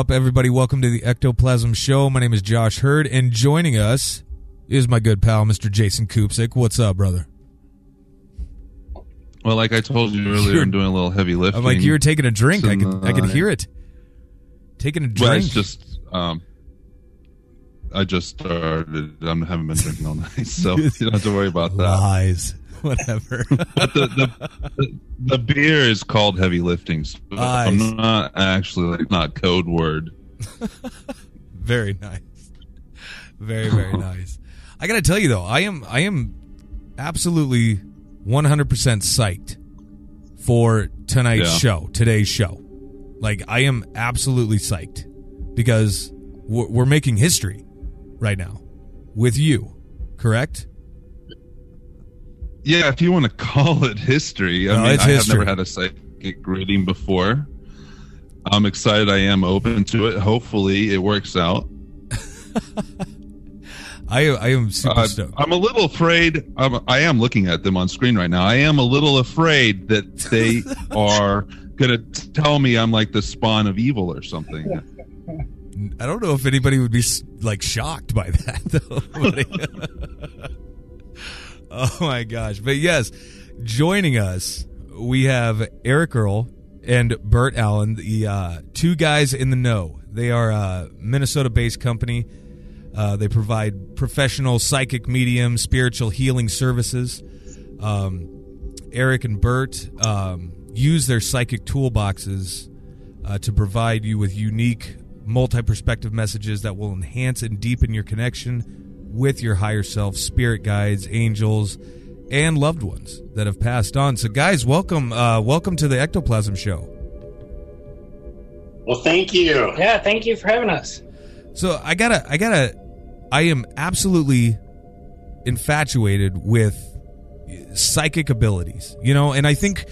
Up, everybody? Welcome to the Ectoplasm Show. My name is Josh Hurd, and joining us is my good pal, Mr. Jason Kupsik. What's up, brother? Well, like I told you earlier, You're- I'm doing a little heavy lifting. I'm like you were taking a drink. I could I could hear it. Taking a Well, drink. it's just um, I just started. I haven't been drinking all night, so you don't have to worry about that. Lies. Whatever. But the, the, the beer is called heavy lifting. So Nice. I'm not actually like not code word. very nice. Very very nice. I got to tell you though, I am I am absolutely 100% psyched for tonight's Yeah. show, today's show. Like I am absolutely psyched because we're, we're making history right now with you, correct? Yeah, if you want to call it history. I No, mean, I history. have never had a psychic reading before. I'm excited. I am open to it. Hopefully, it works out. I I am super Uh, stoked. I'm a little afraid. I'm, I am looking at them on screen right now. I am a little afraid that they are going to tell me I'm like the spawn of evil or something. I don't know if anybody would be like shocked by that though. oh my gosh. But yes, joining us, we have Eric Earl and Bert Allen, the uh, two guys in the know. They are a Minnesota based company. Uh, they provide professional psychic medium, spiritual healing services. Um, Eric and Bert um, use their psychic toolboxes uh, to provide you with unique, multi perspective messages that will enhance and deepen your connection with your higher self, spirit guides, angels, and loved ones that have passed on. So, guys, welcome, uh, welcome to the Ectoplasm Show. Well, thank you. Yeah, thank you for having us. So, I gotta, I gotta, I am absolutely infatuated with psychic abilities, you know, and I think,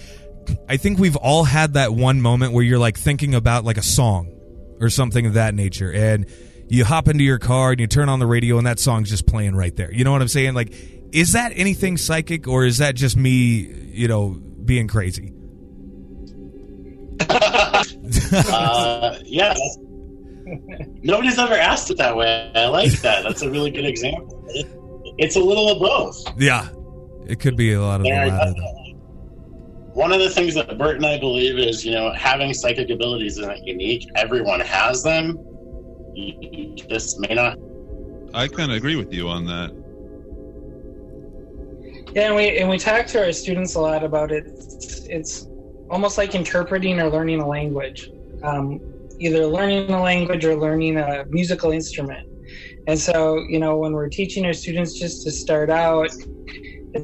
I think we've all had that one moment where you're like thinking about like a song or something of that nature, and you hop into your car and you turn on the radio and that song's just playing right there. You know what I'm saying? Like, is that anything psychic or is that just me, you know, being crazy? Uh, yeah. Nobody's ever asked it that way. I like that. That's a really good example. It's a little of both. Yeah, it could be a lot of latter. One of the things that Bert and I believe is, you know, having psychic abilities isn't unique. Everyone has them. You just may not. I kind of agree with you on that. Yeah, and we and we talk to our students a lot about it. It's, it's almost like interpreting or learning a language, um, either learning a language or learning a musical instrument. And so, you know, when we're teaching our students just to start out,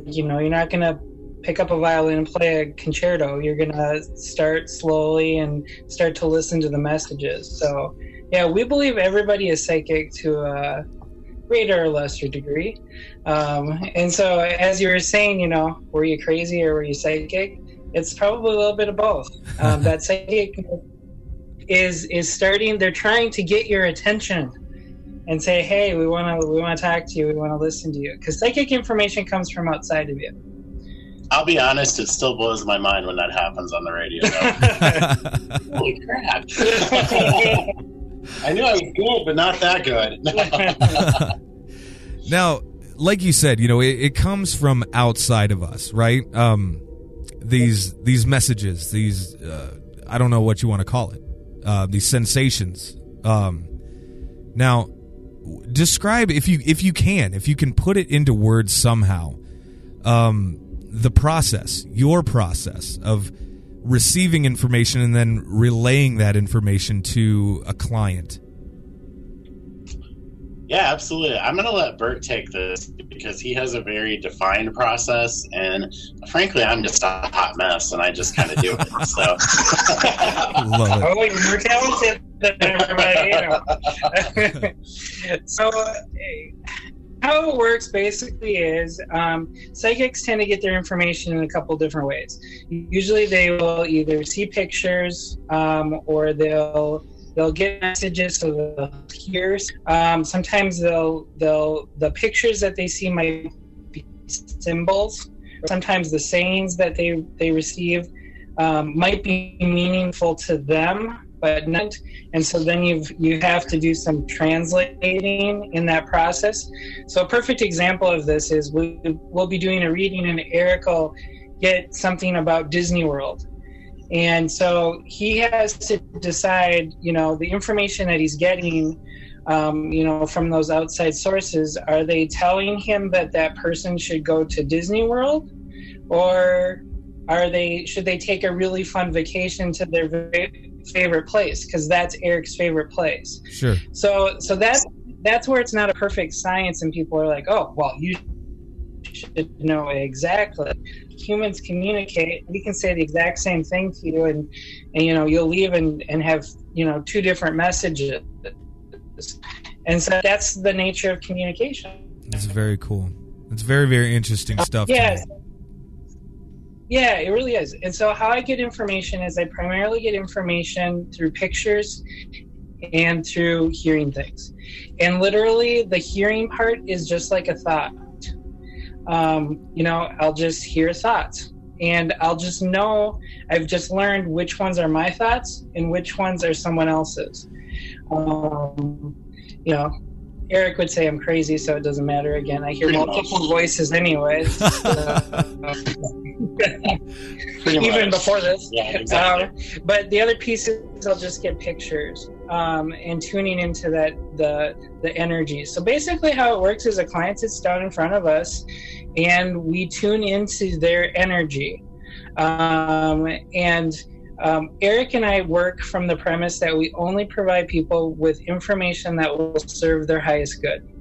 you know, you're not going to pick up a violin and play a concerto. You're going to start slowly and start to listen to the messages. So, yeah, we believe everybody is psychic to a greater or lesser degree. Um, and so, as you were saying, you know, were you crazy or were you psychic? It's probably a little bit of both. Um, that psychic is is starting. They're trying to get your attention and say, "Hey, we want to we want to talk to you. We want to listen to you." Because psychic information comes from outside of you. I'll be honest, it still blows my mind when that happens on the radio. Holy crap. I knew I was good, but not that good. Now, like you said, you know, it, it comes from outside of us, right? Um, these these messages, these uh, I don't know what you want to call it, uh, these sensations. Um, now, describe if you if you can, if you can put it into words somehow, um, the process, your process of receiving information and then relaying that information to a client. Yeah, absolutely. I'm going to let Bert take this because he has a very defined process, and frankly, I'm just a hot mess, and I just kind of do it. So, Love it. Oh, you're more talented than everybody. You know. so, how it works basically is um, psychics tend to get their information in a couple different ways. Usually, they will either see pictures um, or they'll they'll get messages so they'll hear. Um, sometimes they'll they'll the pictures that they see might be symbols. Sometimes the sayings that they they receive um, might be meaningful to them, but. And so then you've you have to do some translating in that process. So a perfect example of this is we we'll be doing a reading, and Eric will get something about Disney World. And so he has to decide, you know, the information that he's getting, um, you know, from those outside sources, are they telling him that that person should go to Disney World? Or are they should they take a really fun vacation to their favorite place because that's Eric's favorite place. Sure. So so that's that's where it's not a perfect science and people are like, "Oh, well, you should know exactly." Humans communicate. We can say the exact same thing to you and and you know, you'll leave and and have, you know, two different messages. And so that's the nature of communication. It's very cool. It's very very interesting stuff. Yes. Yeah, it really is. And so, how I get information is I primarily get information through pictures and through hearing things. And literally, the hearing part is just like a thought. Um, you know, I'll just hear thoughts and I'll just know, I've just learned which ones are my thoughts and which ones are someone else's. Um, you know, Eric would say I'm crazy, so it doesn't matter. Again, I hear multiple voices, anyways. Even before this. Yeah, exactly. Um, but the other pieces, I'll just get pictures um, and tuning into that the the energy. So basically, how it works is a client sits down in front of us, and we tune into their energy, um, and um, Eric and I work from the premise that we only provide people with information that will serve their highest good.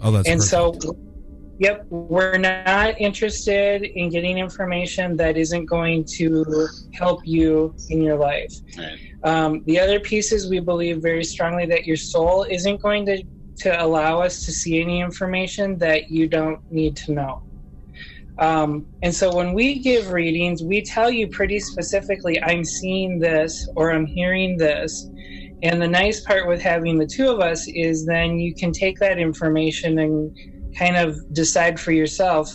Oh, that's and perfect. so, yep, we're not interested in getting information that isn't going to help you in your life. Right. Um, the other piece is we believe very strongly that your soul isn't going to, to allow us to see any information that you don't need to know. Um, and so when we give readings, we tell you pretty specifically, I'm seeing this or I'm hearing this. And the nice part with having the two of us is then you can take that information and kind of decide for yourself,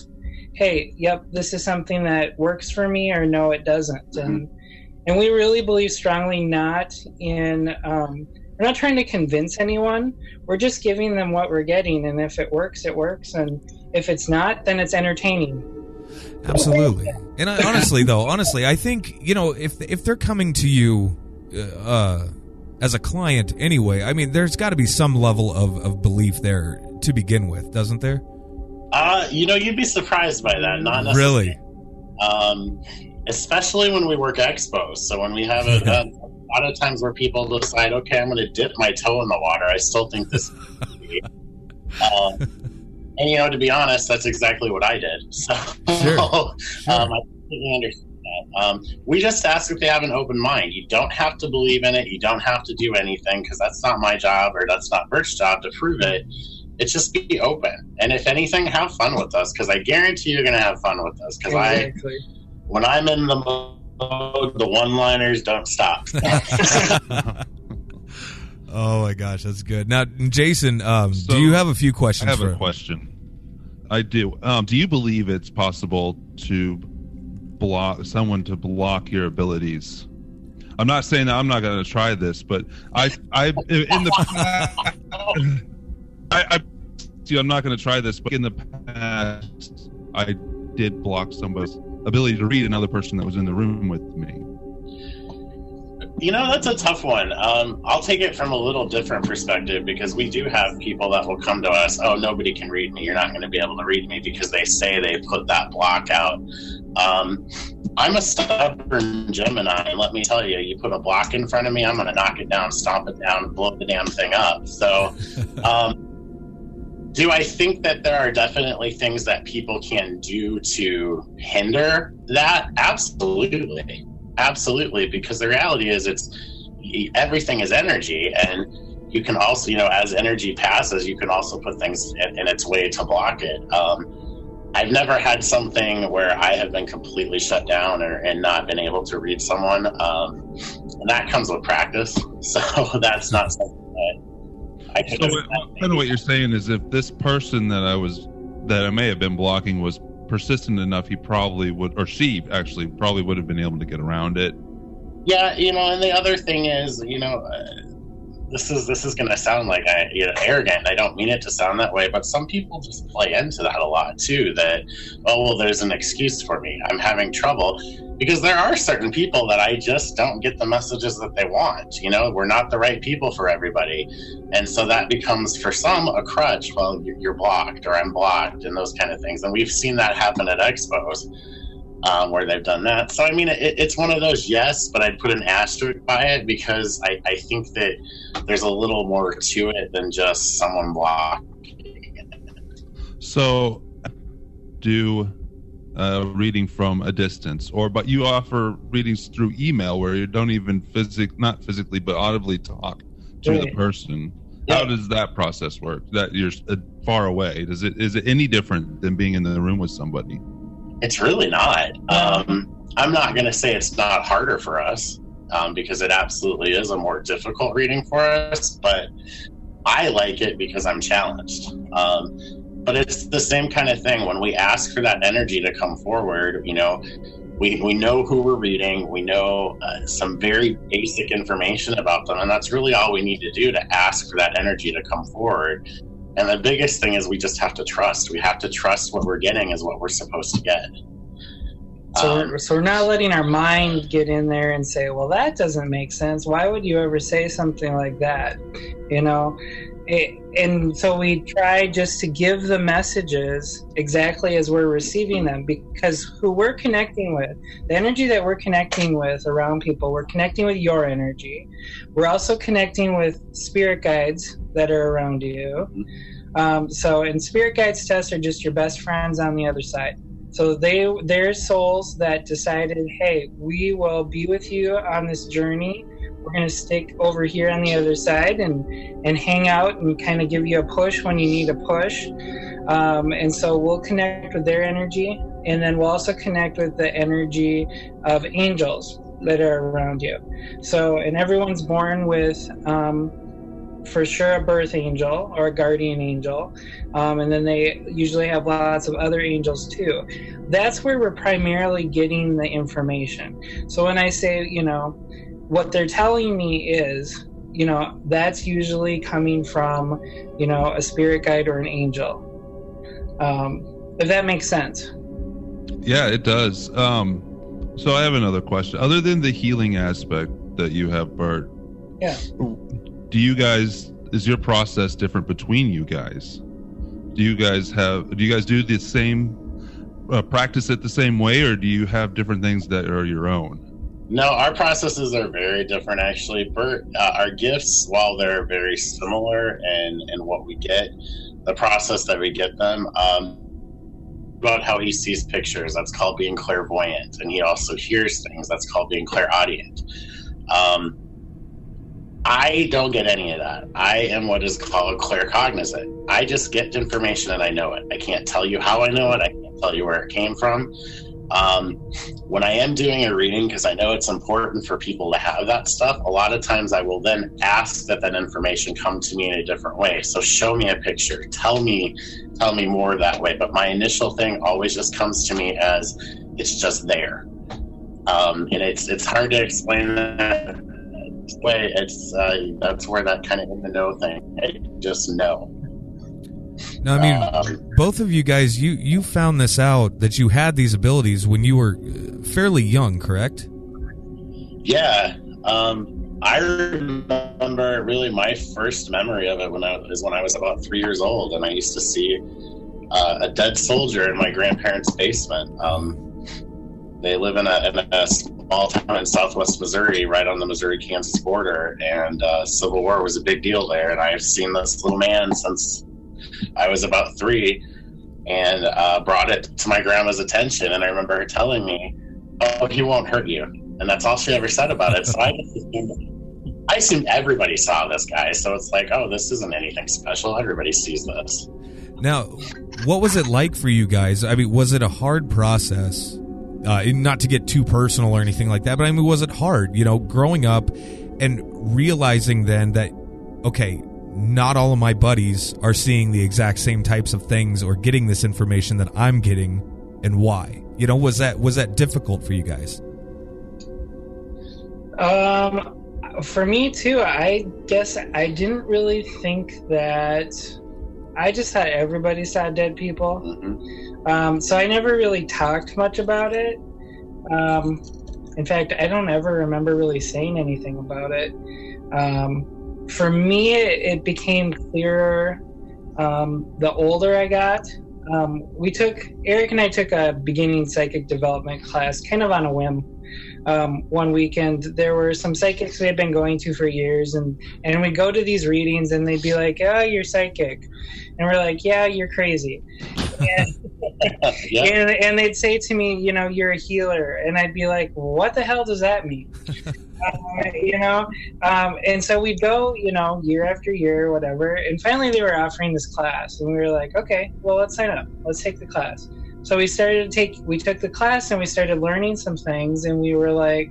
hey, yep, this is something that works for me or no, it doesn't. And and we really believe strongly not in um, we're not trying to convince anyone. We're just giving them what we're getting, and if it works, it works, and if it's not, then it's entertaining. Absolutely. And I, honestly, though, honestly, I think you know if if they're coming to you uh, as a client anyway, I mean, there's got to be some level of, of belief there to begin with, doesn't there? Uh, you know, you'd be surprised by that. Not necessarily. Really? um, especially when we work expos. So when we have a, lot of times where people decide, okay, I'm going to dip my toe in the water. I still think this. um, and you know, to be honest, that's exactly what I did. So Sure. um, Sure. I completely understand that. Um, we just ask if they have an open mind. You don't have to believe in it. You don't have to do anything because that's not my job or that's not Bert's job to prove it. It's just be open, and if anything, have fun with us because I guarantee you're going to have fun with us. Because I, when I'm in the mode, the one-liners don't stop. oh my gosh, that's good. Now, Jason, um, So, do you have a few I questions have for? a question. I do. Um, do you believe it's possible to block someone to block your abilities? I'm not saying that I'm not going to try this, but I, I, in the I, I, see, I'm not going to try this, but in the past, I did block somebody's ability to read another person that was in the room with me. You know, that's a tough one. Um, I'll take it from a little different perspective because we do have people that will come to us, oh, nobody can read me. You're not going to be able to read me because they say they put that block out. Um, I'm a stubborn Gemini, and let me tell you, you put a block in front of me, I'm going to knock it down, stomp it down, blow the damn thing up. So, um, do I think that there are definitely things that people can do to hinder that? Absolutely. Absolutely. Because the reality is it's everything is energy. And you can also you know as energy passes you can also put things in, in its way to block it. Um, i've never had something where i have been completely shut down or, and not been able to read someone. Um, and that comes with practice. So that's not something that i So, kind of what you're saying is, if this person that I was, that I may have been blocking, was persistent enough, he probably would, or she actually probably would have been able to get around it. Yeah, you know, and the other thing is, you know, uh, this is this is going to sound like I, you know, arrogant. I don't mean it to sound that way, but some people just play into that a lot too. That oh well, there's an excuse for me. I'm having trouble because there are certain people that I just don't get the messages that they want. You know, we're not the right people for everybody, and so that becomes for some a crutch. Well, you're blocked or I'm blocked, and those kind of things. And we've seen that happen at expos um, where they've done that. So, I mean, it, it's one of those, yes, but I'd put an asterisk by it because I, I think that there's a little more to it than just someone blocking. So, do uh, reading from a distance, or but you offer readings through email where you don't even physic not physically but audibly talk to right. the person. Yeah. How does that process work? That you're uh, far away. Does it is it any different than being in the room with somebody? It's really not. Um, I'm not going to say it's not harder for us um, because it absolutely is a more difficult reading for us, but I like it because I'm challenged. Um, but it's the same kind of thing when we ask for that energy to come forward, you know. We, we know who we're reading. We know uh, some very basic information about them. And that's really all we need to do to ask for that energy to come forward. And the biggest thing is we just have to trust. We have to trust what we're getting is what we're supposed to get. So, um, we're, so we're not letting our mind get in there and say, "Well, that doesn't make sense. Why would you ever say something like that?" You know, it, and so we try just to give the messages exactly as we're receiving them, because who we're connecting with, the energy that we're connecting with around people, we're connecting with your energy. We're also connecting with spirit guides that are around you. Um, so, and spirit guides us are just your best friends on the other side. So they, they're souls that decided, hey, we will be with you on this journey. We're going to stick over here on the other side and and hang out and kind of give you a push when you need a push. Um, and so we'll connect with their energy, and then we'll also connect with the energy of angels that are around you. So, and everyone's born with um, for sure a birth angel or a guardian angel. Um, and then they usually have lots of other angels too. That's where we're primarily getting the information. So when I say, you know, what they're telling me is, you know, that's usually coming from, you know, a spirit guide or an angel. Um, if that makes sense. Yeah, it does. Um, so I have another question. Other than the healing aspect that you have, Bert, yeah do you guys is your process different between you guys? Do you guys have do you guys do the same uh, practice it the same way, or do you have different things that are your own? No, our processes are very different. Actually, Bert, uh, our gifts, while they're very similar in in what we get, the process that we get them. Um, about how he sees pictures, that's called being clairvoyant, and he also hears things, that's called being clairaudient. Um, I don't get any of that. I am what is called claircognizant. I just get information and I know it. I can't tell you how I know it. I can't tell you where it came from. Um, when I am doing a reading, because I know it's important for people to have that stuff, a lot of times I will then ask that that information come to me in a different way. So show me a picture, tell me, tell me more that way. But my initial thing always just comes to me as it's just there, um, and it's it's hard to explain that way, it's uh, that's where that kind of in the know thing. I just know. No, I mean, um, both of you guys, you you found this out that you had these abilities when you were uh, fairly young, correct? Yeah, um, I remember really my first memory of it when I is when I was about three years old, and I used to see uh, a dead soldier in my grandparents' basement. Um, they live in a, in a, small town in southwest Missouri, right on the Missouri Kansas border, and uh, Civil War was a big deal there. And I've seen this little man since I was about three, and uh, brought it to my grandma's attention. And I remember her telling me, "Oh, he won't hurt you," and that's all she ever said about it. So I assumed, I everybody saw this guy. So it's like, oh, this isn't anything special. Everybody sees this. Now, what was it like for you guys? I mean, was it a hard process uh, not to get too personal or anything like that, but I mean, was it hard, you know, growing up and realizing then that, okay, not all of my buddies are seeing the exact same types of things or getting this information that I'm getting and why? You know, was that was that difficult for you guys? Um, for me too, I guess I didn't really think that. I just thought everybody saw dead people. Mhm. Um, so I never really talked much about it. Um, in fact, I don't ever remember really saying anything about it. Um, for me, it, it became clearer um, the older I got. Um, we took Eric and I took a beginning psychic development class, kind of on a whim. Um, one weekend, there were some psychics we had been going to for years, and and we go to these readings, and they'd be like, "Oh, you're psychic," and we're like, "Yeah, you're crazy." And, yeah. and, and they'd say to me, you know, you're a healer. And I'd be like, what the hell does that mean? Uh, you know? Um, and so we'd go, you know, year after year, whatever. And finally they were offering this class. And we were like, okay, well, let's sign up. Let's take the class. So we started to take, we took the class and we started learning some things. And we were like,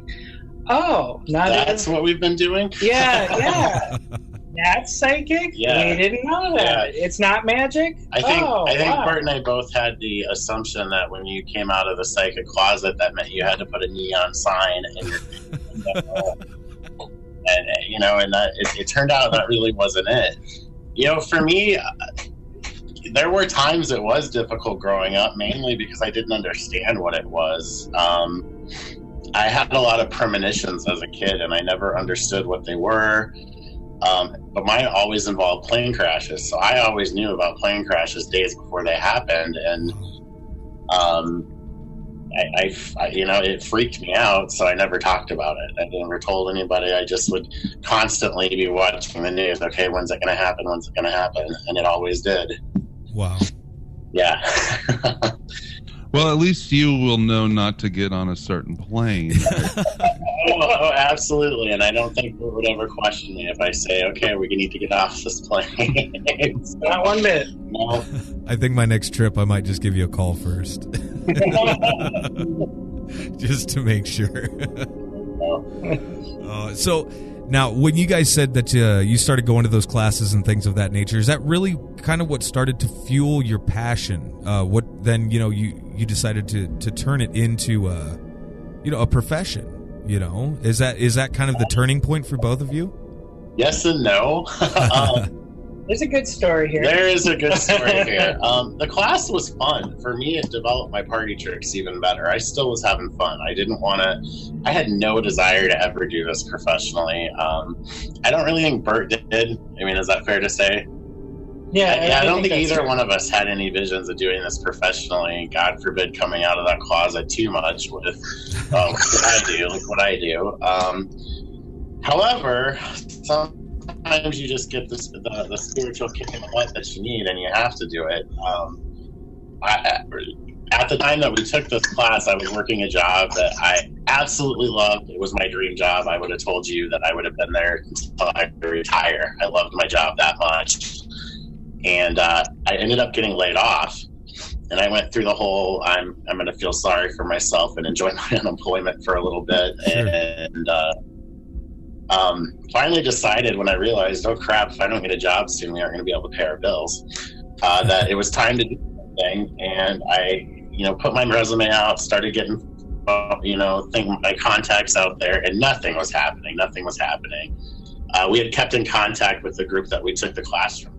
oh, not That's what we've been doing. yeah, yeah. That's psychic. Yeah. We didn't know that. It's not magic. I think Oh, I think wow. Bert and I both had the assumption that when you came out of the psychic closet, that meant you had to put a neon sign in your and uh, you know, and that it, it turned out that really wasn't it. You know, for me, uh, there were times it was difficult growing up, mainly because I didn't understand what it was. Um, I had a lot of premonitions as a kid, and I never understood what they were. Um, but mine always involved plane crashes, so I always knew about plane crashes days before they happened, and um, I, I- I- you know, it freaked me out, so I never talked about it. I never told anybody. I just would constantly be watching the news. Okay, when's it going to happen? When's it going to happen? And it always did. Wow. Yeah. Well, at least you will know not to get on a certain plane. oh, absolutely. And I don't think Bert would ever question me if I say, "Okay, we need to get off this plane." Not one bit. no. I think my next trip, I might just give you a call first, just to make sure. Uh, so now, when you guys said that uh, you started going to those classes and things of that nature, is that really kind of what started to fuel your passion? Uh, what then you know you you decided to to turn it into a you know a profession? You know, is that is that kind of the turning point for both of you? Yes and no. um, There's a good story here. There is a good story here. Um, the class was fun. For me, it developed my party tricks even better. I still was having fun. I didn't want to, I had no desire to ever do this professionally. Um, I don't really think Bert did. I mean, is that fair to say? Yeah, yeah, I don't think, that's either true. one of us had any visions of doing this professionally. God forbid coming out of that closet too much with uh, what I do, like what I do. Um, however, sometimes you just get this, the, the spiritual kick in the butt that you need, and you have to do it. Um, I, at the time that we took this class, I was working a job that I absolutely loved. It was my dream job. I would have told you that I would have been there until I retire. I loved my job that much and uh, I ended up getting laid off. And I went through the whole I'm I'm going to feel sorry for myself and enjoy my unemployment for a little bit, Sure. and uh, um, finally decided when I realized, oh crap, if I don't get a job soon, we aren't going to be able to pay our bills. Uh, that it was time to do something, and I you know put my resume out, started getting uh, you know think my contacts out there, and nothing was happening. Nothing was happening. Uh, we had kept in contact with the group that we took the class from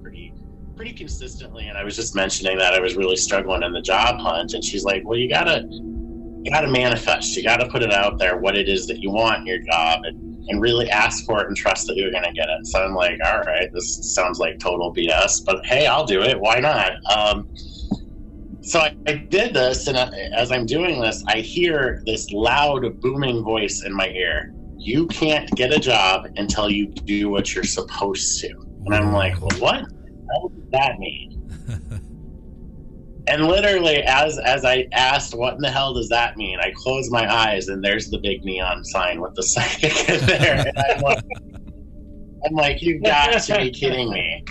pretty consistently and i was just mentioning that i was really struggling in the job hunt and she's like well you gotta you gotta manifest. You gotta put it out there what it is that you want in your job and, and really ask for it and trust that you're gonna get it. So i'm like all right this sounds like total bs but hey i'll do it. Why not? Um, so I, I did this and I, as i'm doing this i hear this loud booming voice in my ear. You can't get a job until you do what you're supposed to. And i'm like well, what what does that mean? and literally, as as I asked, "What in the hell does that mean?" I closed my eyes, and there's the big neon sign with the psychic in there. And I'm like, I'm like, "You've got to be kidding me!"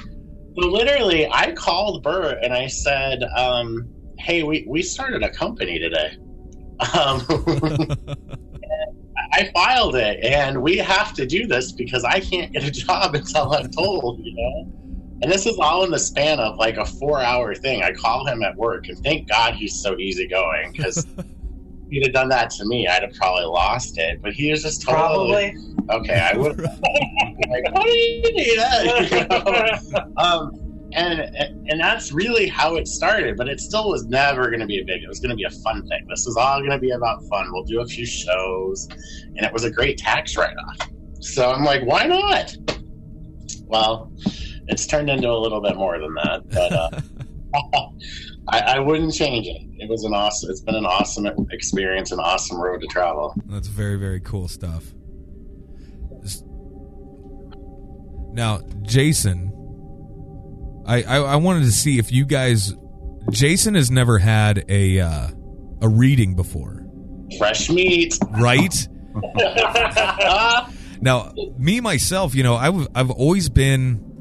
So literally, I called Bert and I said, um, "Hey, we we started a company today." Um, I filed it, and we have to do this because I can't get a job until I'm told, you know. And this is all in the span of like a four-hour thing. I call him at work, and thank God he's so easygoing because he'd have done that to me, I'd have probably lost it. But he was just Probably. okay. I would like, what do you need? You know? um, and and that's really how it started. But it still was never going to be a big. It was going to be a fun thing. This was all going to be about fun. We'll do a few shows, and it was a great tax write-off. So I'm like, why not? Well, it's turned into a little bit more than that, but. Uh, I, I wouldn't change it. It was an awesome. It's been an awesome experience, an awesome road to travel. That's very very cool stuff. Now, Jason, I, I I wanted to see if you guys. Jason has never had a uh, a reading before, Fresh meat. right? Now, me myself, you know, I've I've always been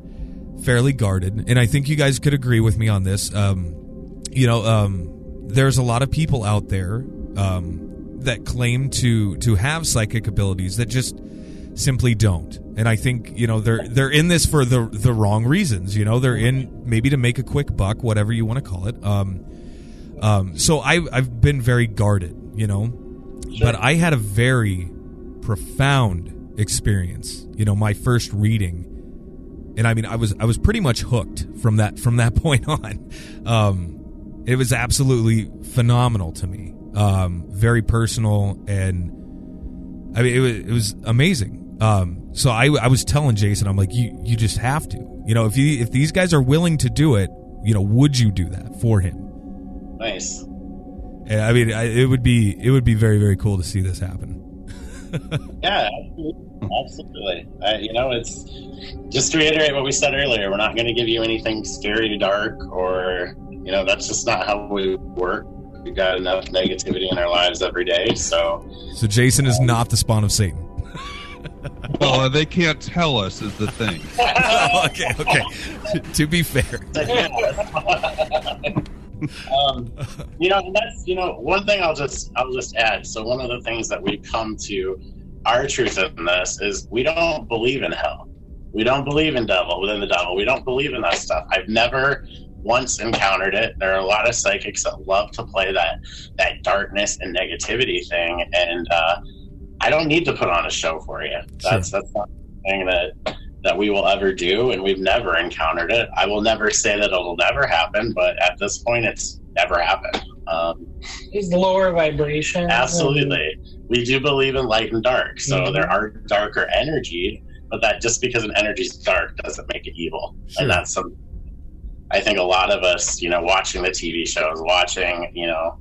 fairly guarded, and I think you guys could agree with me on this. Um, you know, um, there's a lot of people out there um, that claim to to have psychic abilities that just simply don't. And I think you know they're they're in this for the the wrong reasons. You know, they're in maybe to make a quick buck, whatever you want to call it. Um, um, so I I've been very guarded. You know, but I had a very profound experience. You know, my first reading, and I mean, I was I was pretty much hooked from that from that point on. Um, it was absolutely phenomenal to me. Um, very personal, and I mean, it was it was amazing. Um, so I I was telling Jason, I'm like, you you just have to. You know, if you if these guys are willing to do it, you know, would you do that for him? Nice. And, I mean, I, it would be it would be very very cool to see this happen. Yeah, absolutely. absolutely. Uh, you know, it's just to reiterate what we said earlier. We're not going to give you anything scary, dark, or you know, that's just not how we work. We've got enough negativity in our lives every day, so So Jason is not the spawn of Satan. Well, uh, they can't tell us is the thing. okay, okay. to be fair, um, you know, and that's you know one thing I'll just I'll just add. So one of the things that we've come to our truth in this is we don't believe in hell. We don't believe in devil within the devil. We don't believe in that stuff. I've never once encountered it. There are a lot of psychics that love to play that that darkness and negativity thing, and uh, I don't need to put on a show for you. That's that's not thing that that we will ever do, and we've never encountered it. I will never say that it'll never happen, but at this point, it's never happened. Um, It's lower vibration. absolutely, we do believe in light and dark, so Mhm. there are darker energy, but that just because an energy is dark doesn't make it evil, Sure. and that's some. I think a lot of us, you know, watching the TV shows, watching, you know,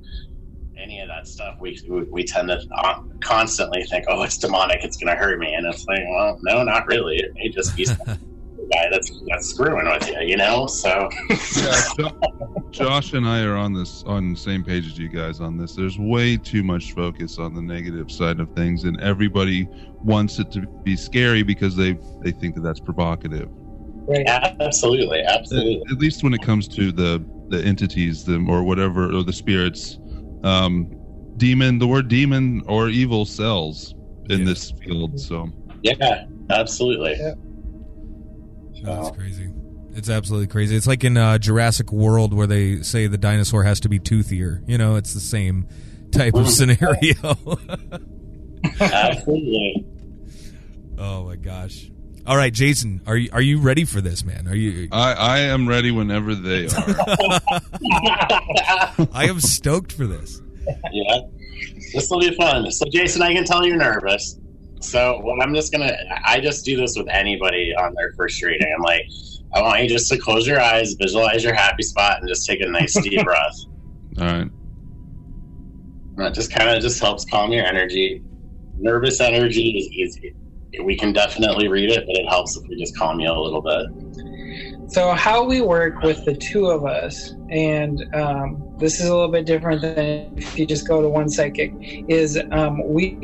any of that stuff, we we, we tend to constantly think, "Oh, it's demonic. It's going to hurt me," and it's like, well, no, not really. It may just be some guy that's that's screwing with you, you know. So Yeah, Jo- Josh and I are on this on the same page as you guys on this. There's way too much focus on the negative side of things, and everybody wants it to be scary because they they think that that's provocative. Right. absolutely, absolutely. at least when it comes to the the entities, them or whatever, or the spirits. Um, demon, the word demon or evil sells in Yeah. this field. So Yeah, absolutely. Yeah. that's So, crazy. It's absolutely crazy. It's like in uh, Jurassic World where they say the dinosaur has to be toothier. You know, it's the same type of scenario. absolutely. oh my gosh! All right, Jason, are you are you ready for this, man? Are you? I I am ready whenever they are. I am stoked for this. yeah, this will be fun. So, Jason, I can tell you're nervous. So, well, I'm just gonna. I just do this with anybody on their first reading. I'm like, I want you just to close your eyes, visualize your happy spot, and just take a nice deep breath. All right. That just kind of just helps calm your energy. Nervous energy is easy. We can definitely read it, but it helps if we just calm you a little bit. So how we work with the two of us, and um, this is a little bit different than if you just go to one psychic, is um, we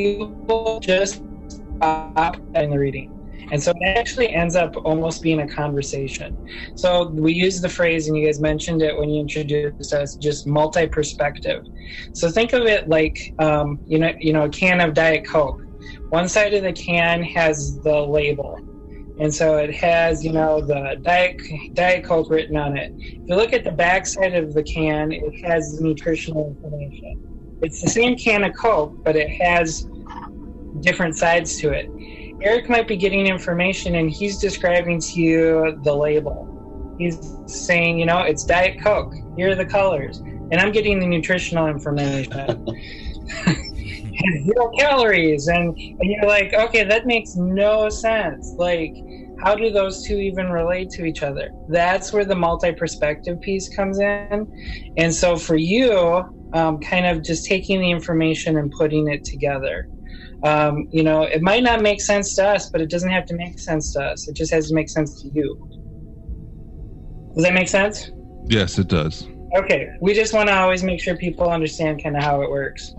will just stop in the reading. And so it actually ends up almost being a conversation. So we use the phrase, and you guys mentioned it when you introduced us, just multi-perspective. So think of it like, um, you know, you know, a can of Diet Coke. One side of the can has the label, and so it has, you know, the Diet, Diet Coke written on it. If you look at the back side of the can, it has nutritional information. It's the same can of Coke, but it has different sides to it. Eric might be getting information and he's describing to you the label. He's saying, you know, it's Diet Coke. Here are the colors. And I'm getting the nutritional information. Zero calories. And, and you're like, okay, that makes no sense. Like, how do those two even relate to each other? That's where the multi perspective piece comes in. And so for you, um, kind of just taking the information and putting it together. Um, you know, it might not make sense to us, but it doesn't have to make sense to us. It just has to make sense to you. Does that make sense? Yes, it does. Okay, we just want to always make sure people understand kind of how it works.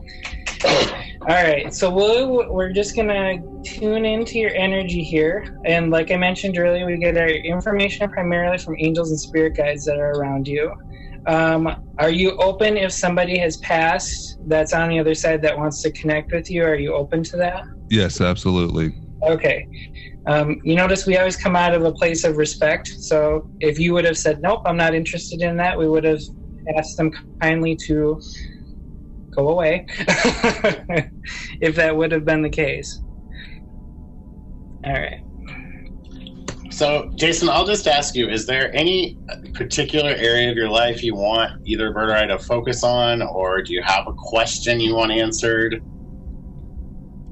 All right, so we'll, we're just gonna tune into your energy here, and like I mentioned earlier, we get our information primarily from angels and spirit guides that are around you. Um, are you open if somebody has passed that's on the other side that wants to connect with you? Are you open to that? Yes, absolutely. Okay. Um, you notice we always come out of a place of respect. So if you would have said, nope, I'm not interested in that, we would have asked them kindly to go away if that would have been the case. All right. So, Jason, I'll just ask you: Is there any particular area of your life you want either Bert I to focus on, or do you have a question you want answered?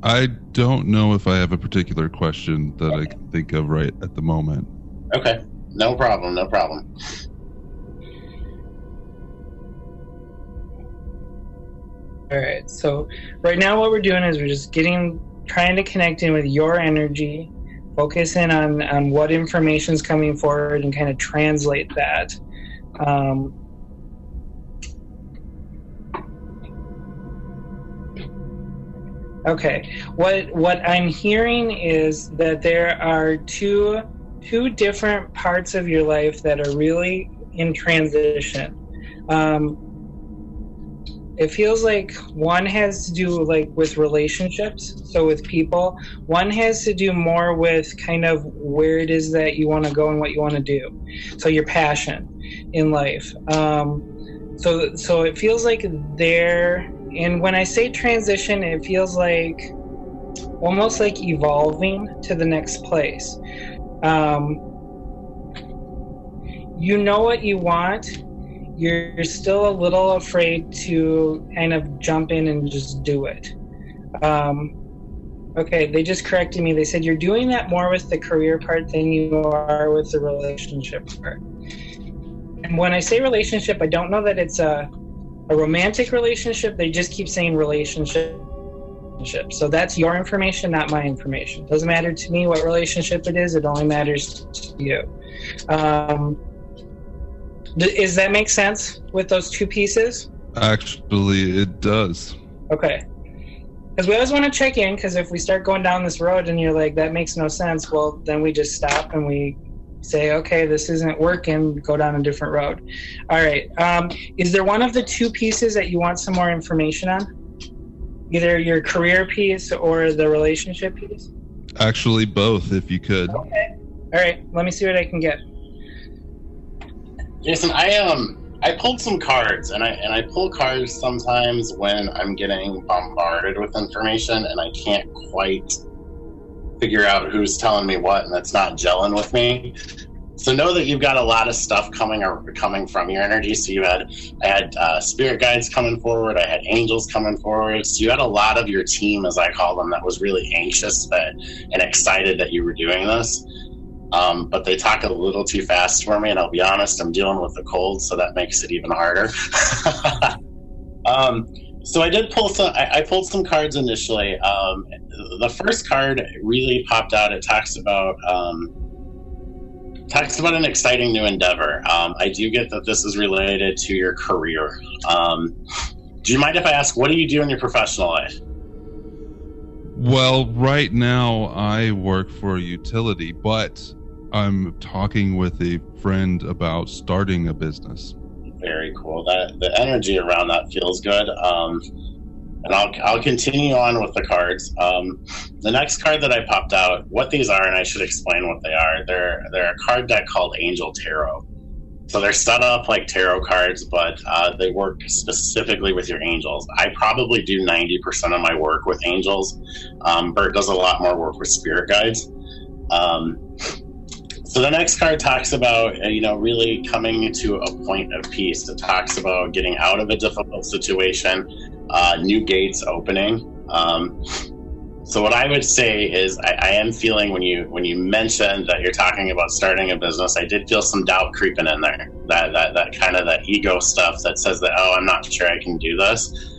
I don't know if I have a particular question that I can think of right at the moment. Okay, no problem, no problem. All right. So right now, what we're doing is we're just getting, trying to connect in with your energy, focus in on on what information is coming forward, and kind of translate that. Um, okay. What what I'm hearing is that there are two two different parts of your life that are really in transition. Um, it feels like one has to do like with relationships so with people. One has to do more with kind of where it is that you want to go and what you want to do. So your passion in life. Um, so so it feels like there and when i say transition it feels like almost like evolving to the next place. Um, you know what you want you're still a little afraid to kind of jump in and just do it. Um, okay, they just corrected me. They said you're doing that more with the career part than you are with the relationship part. And when I say relationship, I don't know that it's a, a romantic relationship. They just keep saying relationship. So that's your information, not my information. Doesn't matter to me what relationship it is. It only matters to you. Um, does that make sense with those two pieces? Actually, it does. Okay. Because we always want to check in, because if we start going down this road and you're like, that makes no sense, well, then we just stop and we say, okay, this isn't working, go down a different road. All right. Um, is there one of the two pieces that you want some more information on? Either your career piece or the relationship piece? Actually, both, if you could. Okay. All right. Let me see what I can get. Jason, I um I pulled some cards and I and I pull cards sometimes when I'm getting bombarded with information and I can't quite figure out who's telling me what and that's not gelling with me. So know that you've got a lot of stuff coming or coming from your energy. So you had I had uh, spirit guides coming forward. I had angels coming forward. So you had a lot of your team, as I call them, that was really anxious that and excited that you were doing this. Um, but they talk a little too fast for me, and I'll be honest, I'm dealing with a cold, so that makes it even harder. um, so I did pull some. I, I pulled some cards initially. Um, the first card really popped out. It talks about um, talks about an exciting new endeavor. Um, I do get that this is related to your career. Um, do you mind if I ask, what do you do in your professional life? Well, right now I work for a utility, but I'm talking with a friend about starting a business. Very cool. That the energy around that feels good. Um, and I'll I'll continue on with the cards. Um, the next card that I popped out, what these are, and I should explain what they are. They're they're a card deck called Angel Tarot. so they're set up like tarot cards, but uh, they work specifically with your angels. I probably do 90% of my work with angels. Um, Bert does a lot more work with spirit guides. Um, so the next card talks about, uh, you know, really coming to a point of peace. It talks about getting out of a difficult situation, uh, new gates opening. Um, so what I would say is, I, I, am feeling when you when you mentioned that you're talking about starting a business, I did feel some doubt creeping in there. That that that kind of that ego stuff that says that oh, I'm not sure I can do this.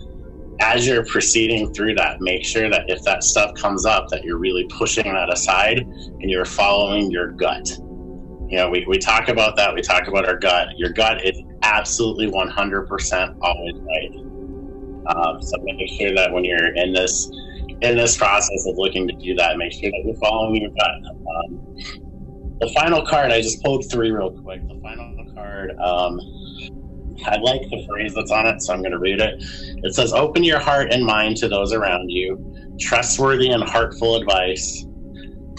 As you're proceeding through that, make sure that if that stuff comes up, that you're really pushing that aside and you're following your gut. You know, we, we talk about that. We talk about our gut. Your gut is absolutely 100% always right. Um, so make sure that when you're in this in this process of looking to do that, make sure that you're following your gut. Um, the final card, I just pulled three real quick. The final card, um, I like the phrase that's on it, so I'm going to read it. It says, Open your heart and mind to those around you, trustworthy and heartful advice.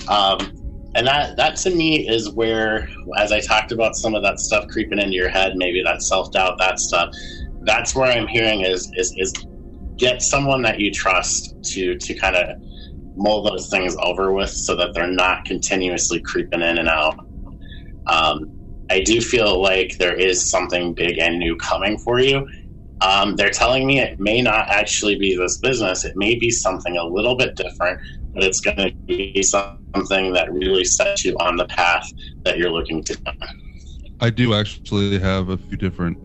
Um, and that, that to me is where, as I talked about some of that stuff creeping into your head, maybe that self doubt, that stuff, that's where I'm hearing is, is, is get someone that you trust to to kind of mull those things over with so that they're not continuously creeping in and out. Um, I do feel like there is something big and new coming for you. Um, they're telling me it may not actually be this business. It may be something a little bit different, but it's going to be something that really sets you on the path that you're looking to. I do actually have a few different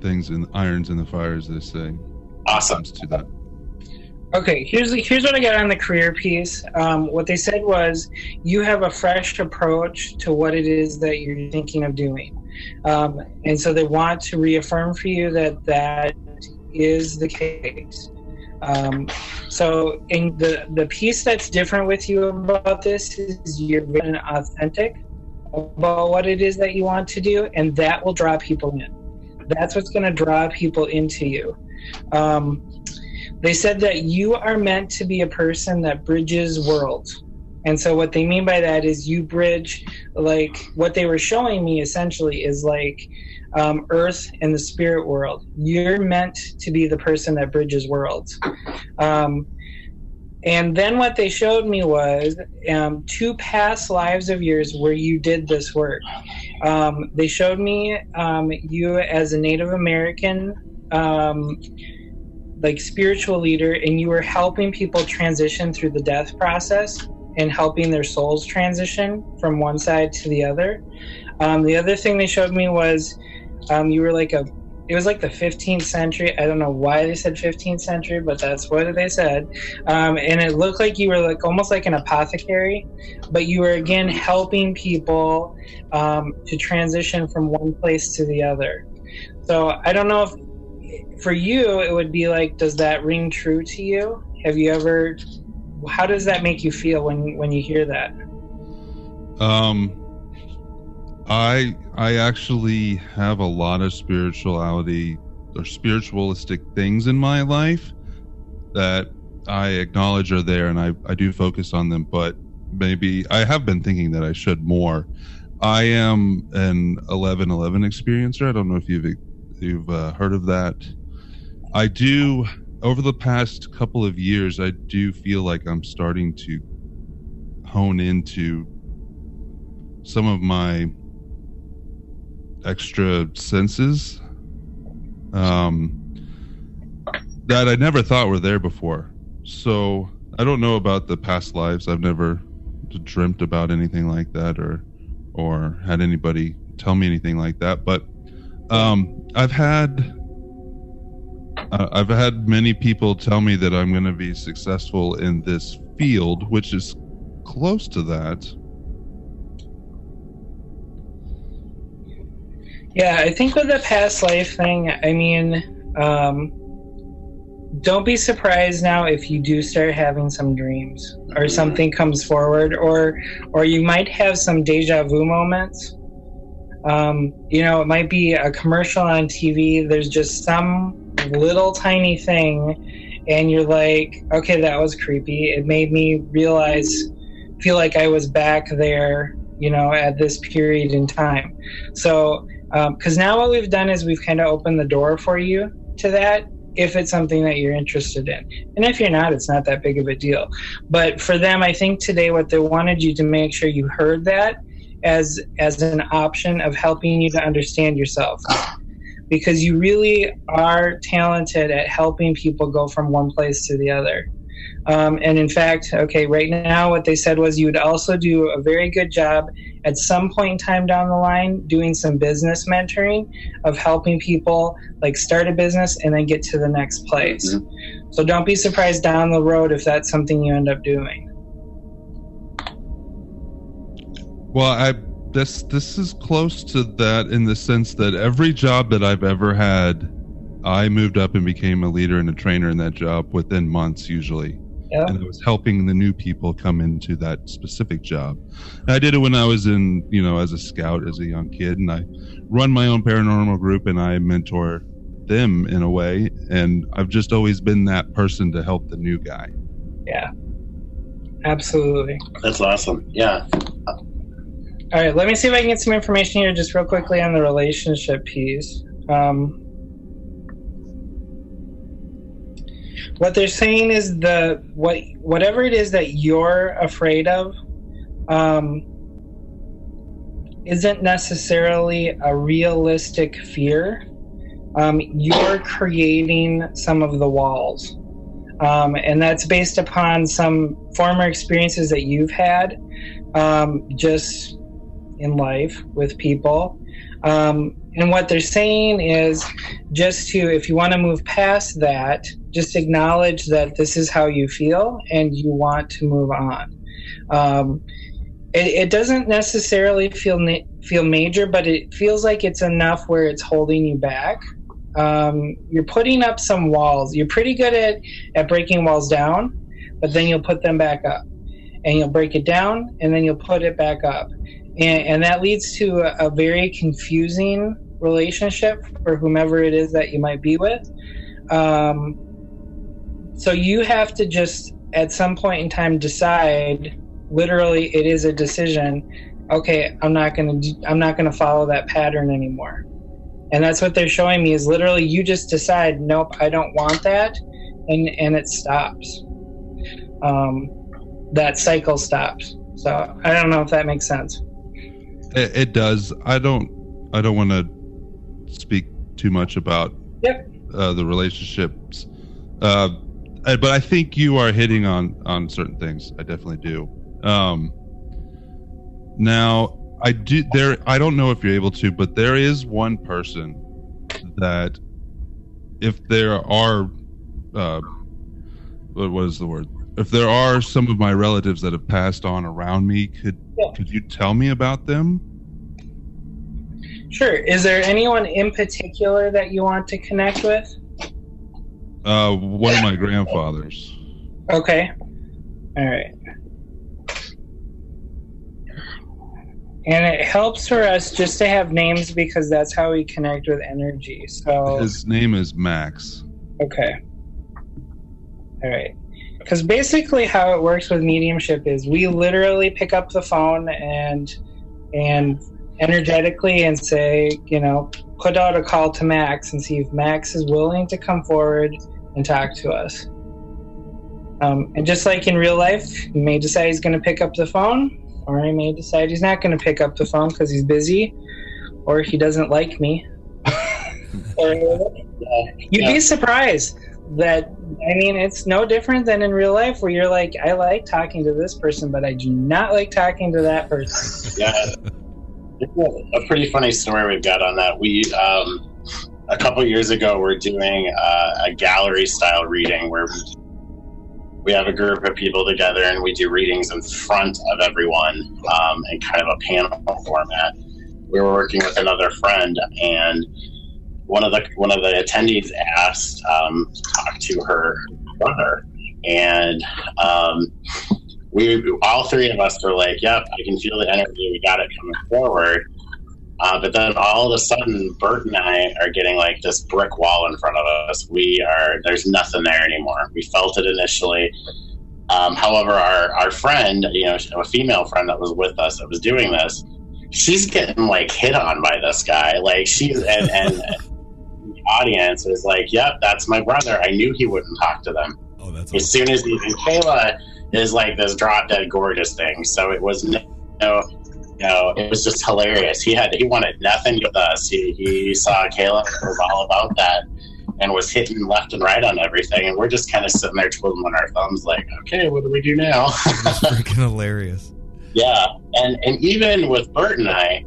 things in irons in the fires. They say awesome to that. Okay, here's here's what I got on the career piece. Um, what they said was you have a fresh approach to what it is that you're thinking of doing, um, and so they want to reaffirm for you that that is the case. Um, so, in the the piece that's different with you about this is you're being authentic about what it is that you want to do, and that will draw people in. That's what's going to draw people into you. Um, they said that you are meant to be a person that bridges worlds. And so what they mean by that is you bridge, like what they were showing me essentially is like um, Earth and the spirit world. You're meant to be the person that bridges worlds. Um, and then what they showed me was um, two past lives of yours where you did this work. Um, they showed me um, you as a Native American um, like spiritual leader and you were helping people transition through the death process and helping their souls transition from one side to the other. Um, the other thing they showed me was um, you were like a it was like the 15th century. I don't know why they said 15th century, but that's what they said. Um, and it looked like you were like almost like an apothecary, but you were again helping people um, to transition from one place to the other. So I don't know if for you, it would be like, does that ring true to you? Have you ever? How does that make you feel when when you hear that? Um, I I actually have a lot of spirituality or spiritualistic things in my life that I acknowledge are there, and I I do focus on them, but maybe I have been thinking that I should more. I am an 1111 experiencer. I don't know if you've you've uh, heard of that. I do over the past couple of years I do feel like I'm starting to hone into some of my extra senses um, that I never thought were there before. So I don't know about the past lives. I've never dreamt about anything like that or or had anybody tell me anything like that. But um, I've had uh, I've had many people tell me that I'm going to be successful in this field, which is close to that. Yeah, I think with the past life thing, I mean, um, don't be surprised now if you do start having some dreams or something comes forward, or or you might have some deja vu moments. Um, you know, it might be a commercial on TV. There's just some little tiny thing and you're like okay that was creepy it made me realize feel like i was back there you know, at this period in time. So, because um, now what we've done is we've kind of opened the door for you to that if it's something that you're interested in. And if you're not, it's not that big of a deal. But for them, I think today what they wanted you to make sure you heard that as as an option of helping you to understand yourself. Because you really are talented at helping people go from one place to the other. Um, and in fact, okay, right now, what they said was you would also do a very good job at some point in time down the line doing some business mentoring of helping people like start a business and then get to the next place. Mm-hmm. So don't be surprised down the road if that's something you end up doing. Well, I this this is close to that in the sense that every job that I've ever had, I moved up and became a leader and a trainer in that job within months usually yeah. and I was helping the new people come into that specific job. And I did it when I was in, you know, as a scout, as a young kid, and I run my own paranormal group and I mentor them in a way. And I've just always been that person to help the new guy. Yeah, absolutely. That's awesome. Yeah. All right, let me see if I can get some information here just real quickly on the relationship piece. Um, what they're saying is the what whatever it is that you're afraid of um, isn't necessarily a realistic fear. Um, you're creating some of the walls. Um, and that's based upon some former experiences that you've had um, just in life with people. Um, and what they're saying is just to, if you want to move past that, just acknowledge that this is how you feel and you want to move on. Um, it, it, doesn't necessarily feel feel major, but it feels like it's enough where it's holding you back. Um, you're putting up some walls. You're pretty good at at breaking walls down, but then you'll put them back up, and you'll break it down, and then you'll put it back up and, and that leads to a, a, very confusing relationship for whomever it is that you might be with. Um, so you have to just at some point in time decide. Literally, it is a decision. Okay, I'm not gonna. I'm not gonna follow that pattern anymore. And that's what they're showing me is literally you just decide, nope, I don't want that, and and it stops. Um, that cycle stops. So I don't know if that makes sense. It, it does. I don't. I don't want to speak too much about yep. uh, the relationships, uh, but I think you are hitting on on certain things. I definitely do. Um, now, I do there. I don't know if you're able to, but there is one person that, if there are, uh, what is the word? If there are some of my relatives that have passed on around me, could yeah. could you tell me about them? Sure. Is there anyone in particular that you want to connect with? Uh, one of my grandfathers. Okay. All right. And it helps for us just to have names because that's how we connect with energy. So his name is Max. Okay. All right. Because basically, how it works with mediumship is we literally pick up the phone and and energetically and say, you know, put out a call to Max and see if Max is willing to come forward and talk to us. Um, and just like in real life, he may decide he's going to pick up the phone, or he may decide he's not going to pick up the phone because he's busy, or he doesn't like me. You'd be surprised that I mean it's no different than in real life where you're like, I like talking to this person, but I do not like talking to that person. Yeah a pretty funny story we've got on that. We um, a couple years ago we're doing uh, a gallery style reading where we, have a group of people together and we do readings in front of everyone um, in kind of a panel format. We were working with another friend and one of the one of the attendees asked um, to talk to her brother and um, we all three of us were like, "Yep, I can feel the energy. We got it coming forward." Uh, but then all of a sudden, Bert and I are getting like this brick wall in front of us. We are there's nothing there anymore. We felt it initially. Um, however, our, our friend, you know, a female friend that was with us that was doing this, she's getting like hit on by this guy. Like she's and, and audience is like, "Yep, that's my brother. I knew he wouldn't talk to them." Oh, that's As soon as he, and Kayla is like this drop dead gorgeous thing, so it was no, no, no, it was just hilarious. He had he wanted nothing with us. He he saw Kayla was all about that and was hitting left and right on everything, and we're just kind of sitting there twiddling our thumbs, like, okay, what do we do now? That's freaking hilarious. Yeah, and and even with Bert and I,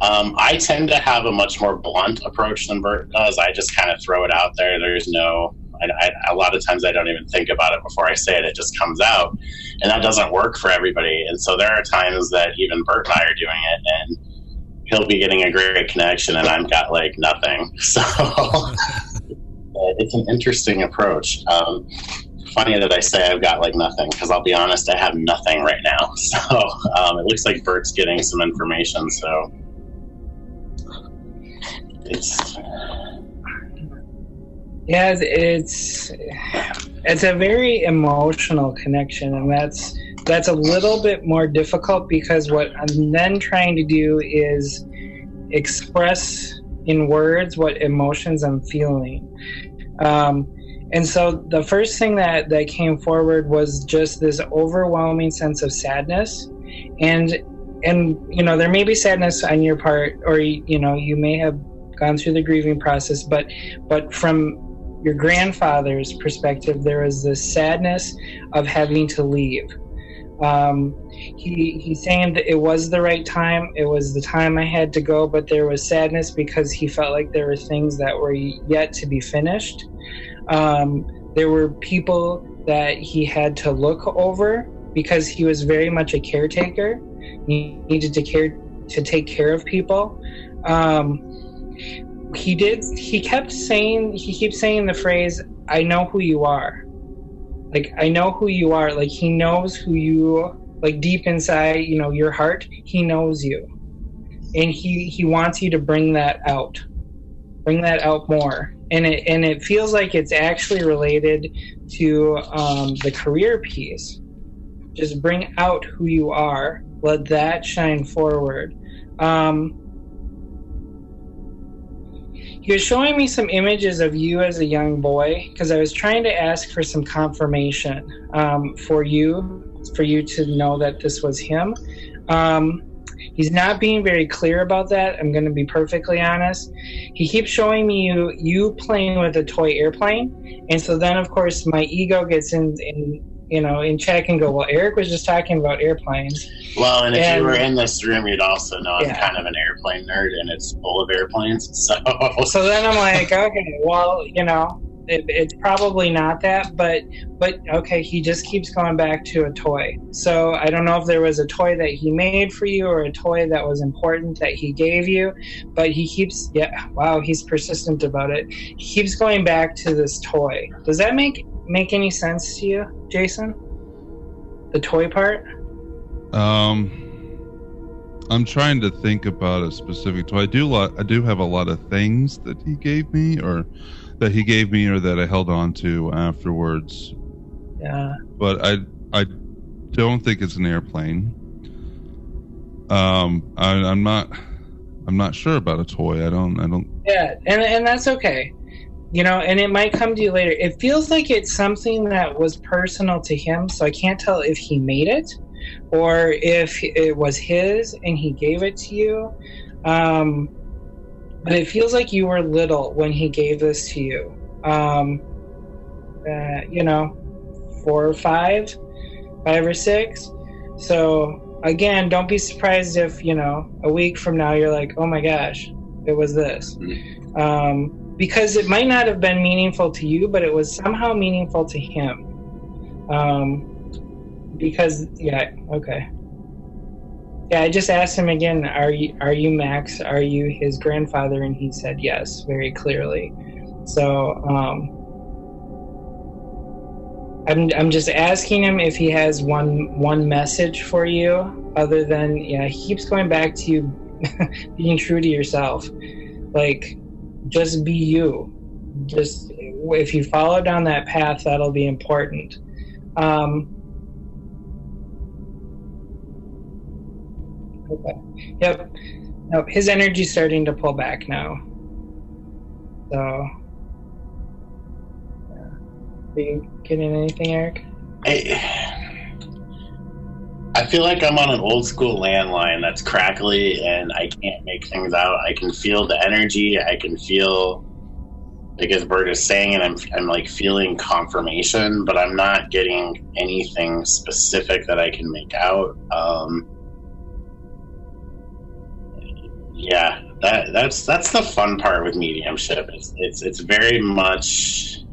um, I tend to have a much more blunt approach than Bert does. I just kind of throw it out there. There's no, I, I, a lot of times I don't even think about it before I say it. It just comes out, and that doesn't work for everybody. And so there are times that even Bert and I are doing it, and he'll be getting a great connection, and I've got like nothing. So it's an interesting approach. Um, funny that I say I've got like nothing because I'll be honest, I have nothing right now. So um, it looks like Bert's getting some information. So it's Yeah, it's it's a very emotional connection, and that's that's a little bit more difficult because what I'm then trying to do is express in words what emotions I'm feeling. Um, and so the first thing that, that came forward was just this overwhelming sense of sadness. And and you know, there may be sadness on your part or you know, you may have gone through the grieving process, but but from your grandfather's perspective, there was this sadness of having to leave. Um, he he's saying that it was the right time. It was the time I had to go, but there was sadness because he felt like there were things that were yet to be finished. Um, there were people that he had to look over because he was very much a caretaker. He needed to care to take care of people. Um, he did. He kept saying. He keeps saying the phrase, "I know who you are." Like I know who you are. Like he knows who you. Like deep inside, you know, your heart, he knows you, and he he wants you to bring that out, bring that out more. And it and it feels like it's actually related to um, the career piece. Just bring out who you are. Let that shine forward. Um, he was showing me some images of you as a young boy because I was trying to ask for some confirmation um, for you, for you to know that this was him. Um, he's not being very clear about that. I'm going to be perfectly honest. He keeps showing me you you playing with a toy airplane, and so then of course my ego gets in, in you know in check and go, well, Eric was just talking about airplanes. well, and if And- you were in this room, you'd also know I'm Yeah. kind of an airplane nerd, and it's full of airplanes. So So then I'm like, okay, well, you know, it, it's probably not that, but but okay, he just keeps going back to a toy. So I don't know if there was a toy that he made for you or a toy that was important that he gave you, but he keeps yeah, wow, he's persistent about it. He keeps going back to this toy. Does that make make any sense to you, Jason? The toy part? Um, I'm trying to think about a specific toy. I do lot. I do have a lot of things that he gave me, or that he gave me, or that I held on to afterwards. Yeah. But I, I don't think it's an airplane. Um, I, I'm not. I'm not sure about a toy. I don't. I don't. Yeah, and and that's okay. You know, and it might come to you later. It feels like it's something that was personal to him, so I can't tell if he made it or if it was his and he gave it to you. Um, but it feels like you were little when he gave this to you. Um, uh, you know, four or five, five or six. So again, don't be surprised if you know a week from now you're like, oh my gosh, it was this. Um, because it might not have been meaningful to you, but it was somehow meaningful to him. Um, because yeah, okay. Yeah, I just asked him again, are you are you Max? Are you his grandfather? And he said yes, very clearly. So um I'm I'm just asking him if he has one one message for you other than yeah, he keeps going back to you being true to yourself. Like just be you. Just if you follow down that path, that'll be important. Um, okay. Yep. Nope. His energy's starting to pull back now. So. Yeah. Are you getting anything, Eric? I, I feel like I'm on an old school landline that's crackly and I can't make things out. I can feel the energy. I can feel, like as Bert is saying, and I'm, I'm like feeling confirmation, but I'm not getting anything specific that I can make out. Um, yeah, that that's that's the fun part with mediumship. It's it's it's very much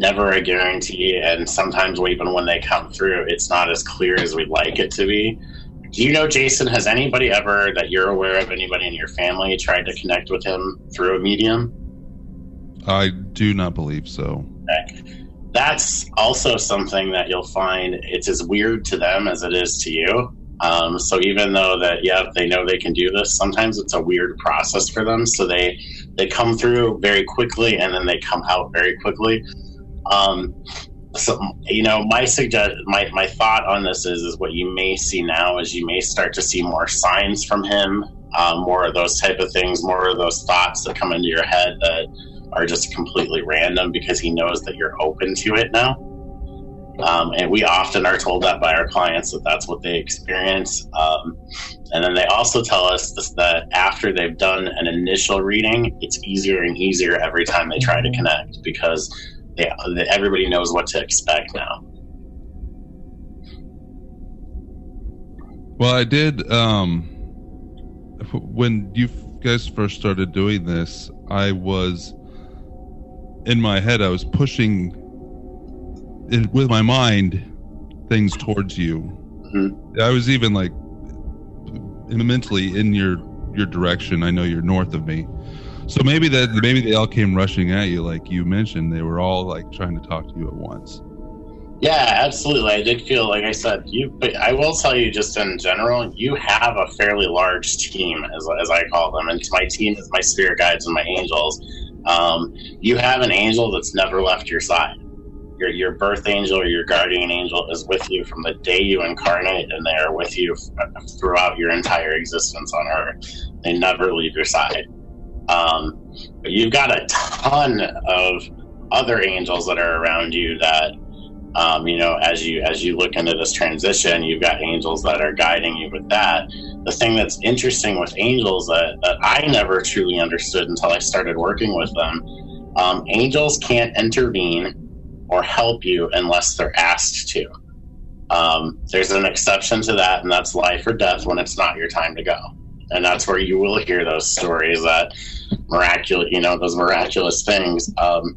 never a guarantee, and sometimes even when they come through, it's not as clear as we'd like it to be. Do you know, Jason? Has anybody ever that you're aware of, anybody in your family, tried to connect with him through a medium? I do not believe so. Okay. That's also something that you'll find it's as weird to them as it is to you. Um, so even though that, yeah, they know they can do this, sometimes it's a weird process for them. So they they come through very quickly and then they come out very quickly. Um, so you know, my suggest my my thought on this is is what you may see now is you may start to see more signs from him, um, more of those type of things, more of those thoughts that come into your head that are just completely random because he knows that you're open to it now. Um, and we often are told that by our clients that that's what they experience. Um, and then they also tell us this, that after they've done an initial reading, it's easier and easier every time they try to connect because they, everybody knows what to expect now. Well, I did. Um, when you guys first started doing this, I was in my head. I was pushing it, with my mind things towards you. Mhm. I was even like mentally in your your direction. I know you're north of me, so maybe that maybe they all came rushing at you, like you mentioned. They were all like trying to talk to you at once. Yeah, absolutely. I did feel like I said you, but I will tell you just in general, you have a fairly large team, as, as I call them, and my team is my spirit guides and my angels. Um, you have an angel that's never left your side. Your your birth angel or your guardian angel is with you from the day you incarnate, and they are with you throughout your entire existence on Earth. They never leave your side. Um, but you've got a ton of other angels that are around you that um, you know as you as you look into this transition you've got angels that are guiding you with that. The thing that's interesting with angels that, that i never truly understood until i started working with them um, angels can't intervene or help you unless they're asked to. Um, there's an exception to that and that's life or death when it's not your time to go and that's where you will hear those stories that miraculous you know those miraculous things um,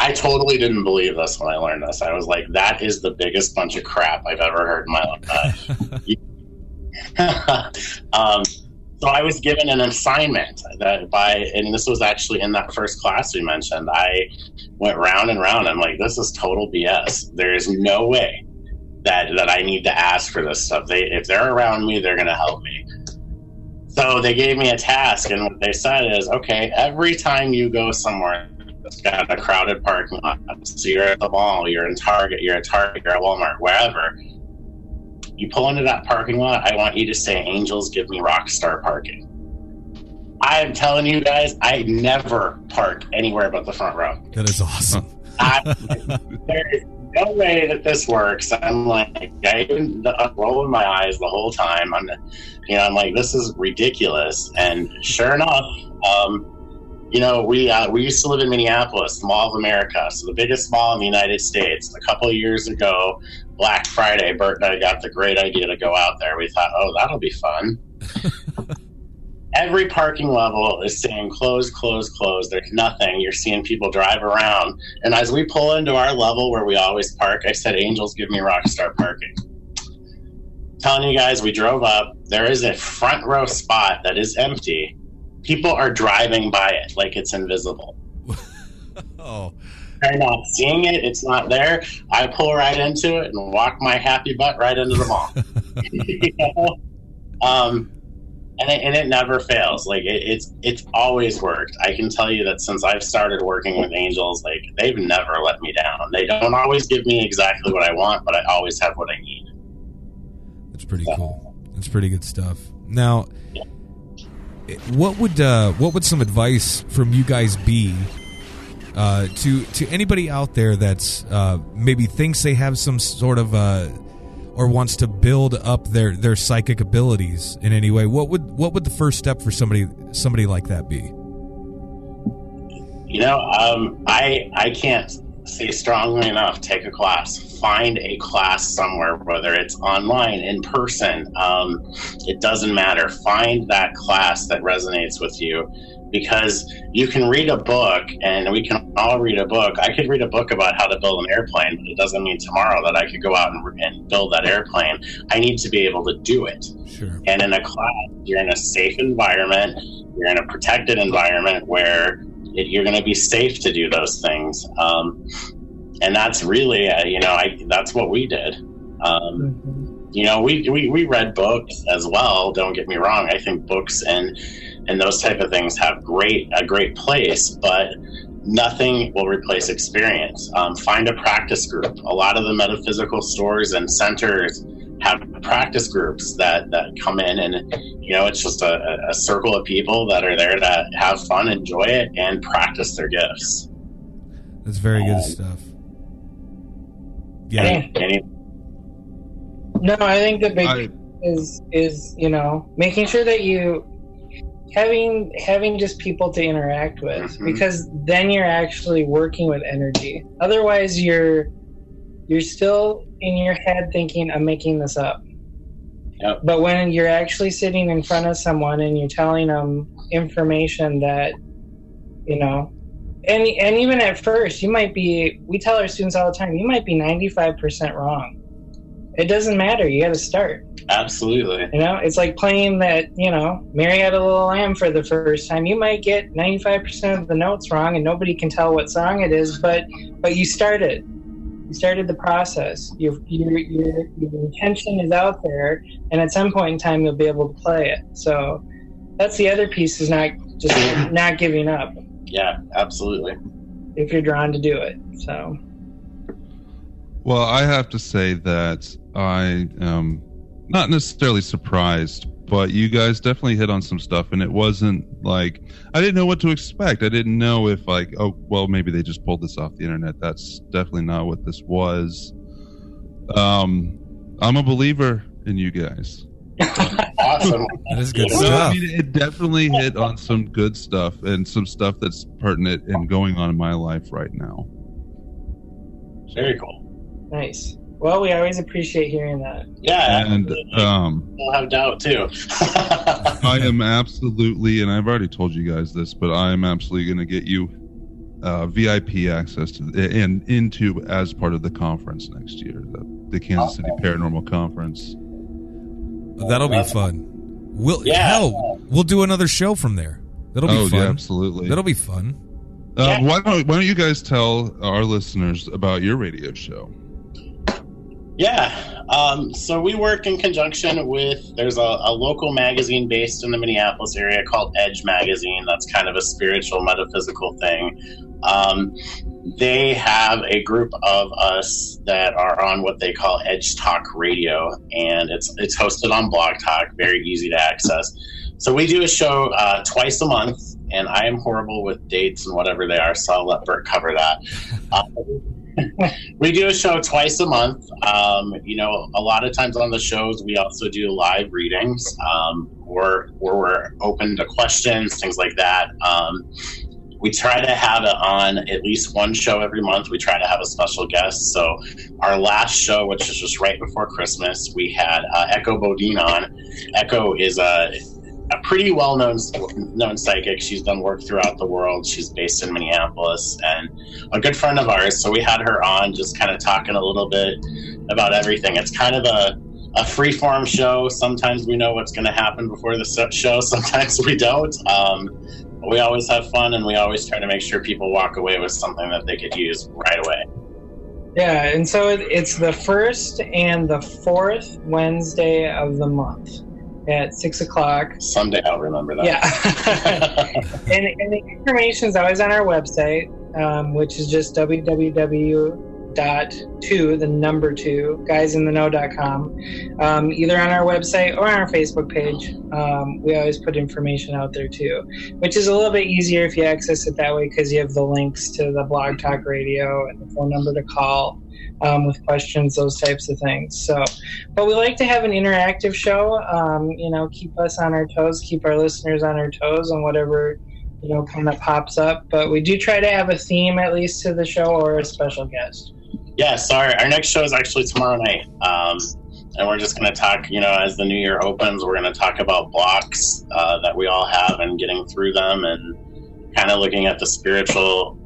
I totally didn't believe this when I learned this. I was like, that is the biggest bunch of crap I've ever heard in my life. um, so I was given an assignment that by, and this was actually in that first class we mentioned. I went round and round. I'm like, this is total BS. There is no way that that I need to ask for this stuff. They, if they're around me, they're going to help me. So they gave me a task, and what they said is, okay, every time you go somewhere it's got a crowded parking lot. So you're at the mall, you're in Target, you're at Target, you're at Walmart, wherever. You pull into that parking lot, I want you to say, Angels, give me rock star parking. I'm telling you guys, I never park anywhere but the front row. That is awesome. I, there is no way that this works. I'm like, I'm rolling my eyes the whole time. I'm, you know, I'm like, this is ridiculous. And sure enough, um, you know, we uh, we used to live in Minneapolis, the Mall of America, so the biggest mall in the United States. A couple of years ago, Black Friday, Bert and I got the great idea to go out there. We thought, oh, that'll be fun. Every parking level is saying close, close, close. There's nothing. You're seeing people drive around. And as we pull into our level where we always park, I said, Angels, give me rock star parking. Telling you guys, we drove up. There is a front row spot that is empty people are driving by it like it's invisible. oh, They're not seeing it, it's not there. I pull right into it and walk my happy butt right into the mall. you know? um, and, it, and it never fails. Like it, it's it's always worked. I can tell you that since I've started working with angels, like they've never let me down. They don't always give me exactly what I want, but I always have what I need. It's pretty cool. It's pretty good stuff. Now, what would uh, what would some advice from you guys be uh, to to anybody out there that's uh, maybe thinks they have some sort of uh, or wants to build up their their psychic abilities in any way? What would what would the first step for somebody somebody like that be? You know, um, I I can't say strongly enough. Take a class. Find a class somewhere, whether it's online, in person. Um, it doesn't matter. Find that class that resonates with you, because you can read a book, and we can all read a book. I could read a book about how to build an airplane, but it doesn't mean tomorrow that I could go out and, and build that airplane. I need to be able to do it. Sure. And in a class, you're in a safe environment. You're in a protected environment where it, you're going to be safe to do those things. Um, and that's really, uh, you know, I, that's what we did. Um, Mhm. you know, we, we, we read books as well. Don't get me wrong. I think books and, and those type of things have great, a great place, but nothing will replace experience. Um, find a practice group. A lot of the metaphysical stores and centers have practice groups that, that come in and, you know, it's just a, a circle of people that are there to have fun, enjoy it, and practice their gifts. That's very good Um, stuff. Yeah. Any, any, No, I think the big I, is is you know making sure that you having having just people to interact with Mhm. because then you're actually working with energy otherwise you're you're still in your head thinking i'm making this up Yep. but when you're actually sitting in front of someone and you're telling them information that you know and and even at first you might be we tell our students all the time you might be 95% wrong it doesn't matter you got to start absolutely. you know, it's like playing that, you know, Mary Had a Little Lamb for the first time. You might get 95% of the notes wrong and nobody can tell what song it is, but but you started. You started the process. Your your your, your intention is out there and at some point in time you'll be able to play it. So that's the other piece is not just not giving up Yeah, absolutely. if you're drawn to do it. So well, I have to say that I am not necessarily surprised, but you guys definitely hit on some stuff, and it wasn't like I didn't know what to expect. I didn't know if like, oh, well, maybe they just pulled this off the internet. That's definitely not what this was. Um, I'm a believer in you guys. Awesome. That is good Yeah. So, I stuff. mean, it definitely hit on some good stuff and some stuff that's pertinent and going on in my life right now. Very cool. Nice. Well, we always appreciate hearing that. Yeah, And um, we'll have doubt too. I am absolutely, and I've already told you guys this, but I am absolutely going to get you uh, VIP access to and into as part of the conference next year, the, the Kansas City Paranormal Conference. That'll be fun. We'll Yeah. hell, we'll do another show from there. That'll be oh fun. yeah, absolutely. That'll be fun. Uh, Yeah. why don't Why don't you guys tell our listeners about your radio show? Yeah. Um, so we work in conjunction with, there's a, a local magazine based in the Minneapolis area called Edge Magazine. That's kind of a spiritual, metaphysical thing. Um, they have a group of us that are on what they call Edge Talk Radio, and it's it's hosted on Blog Talk, very easy to access. So we do a show uh, twice a month, and I am horrible with dates and whatever they are, so I'll let Bert cover that. Uh, we do a show twice a month. Um, you know, a lot of times on the shows, we also do live readings, um, or where we're open to questions, things like that. Um, we try to have it on at least one show every month. We try to have a special guest. So, our last show, which is just right before Christmas, we had uh, Echo Bodine on. Echo is a a pretty well known known psychic. She's done work throughout the world. She's based in Minneapolis and a good friend of ours. So we had her on, just kind of talking a little bit about everything. It's kind of a a free form show. Sometimes we know what's going to happen before the show. Sometimes we don't. Um, we always have fun, and we always try to make sure people walk away with something that they could use right away. Yeah, and so it, it's the first and the fourth Wednesday of the month at six o'clock. Someday I'll remember that. Yeah, and, and the information is always on our website, um, which is just www dot two the number two guysintheknow.com um, either on our website or on our facebook page um, we always put information out there too which is a little bit easier if you access it that way because you have the links to the blog talk radio and the phone number to call um, with questions those types of things so but we like to have an interactive show um, you know keep us on our toes keep our listeners on our toes and whatever you know kind of pops up but we do try to have a theme at least to the show or a special guest Yeah, sorry. Our next show is actually tomorrow night. Um, and we're just going to talk, you know, as the new year opens, we're going to talk about blocks uh, that we all have and getting through them and kind of looking at the spiritual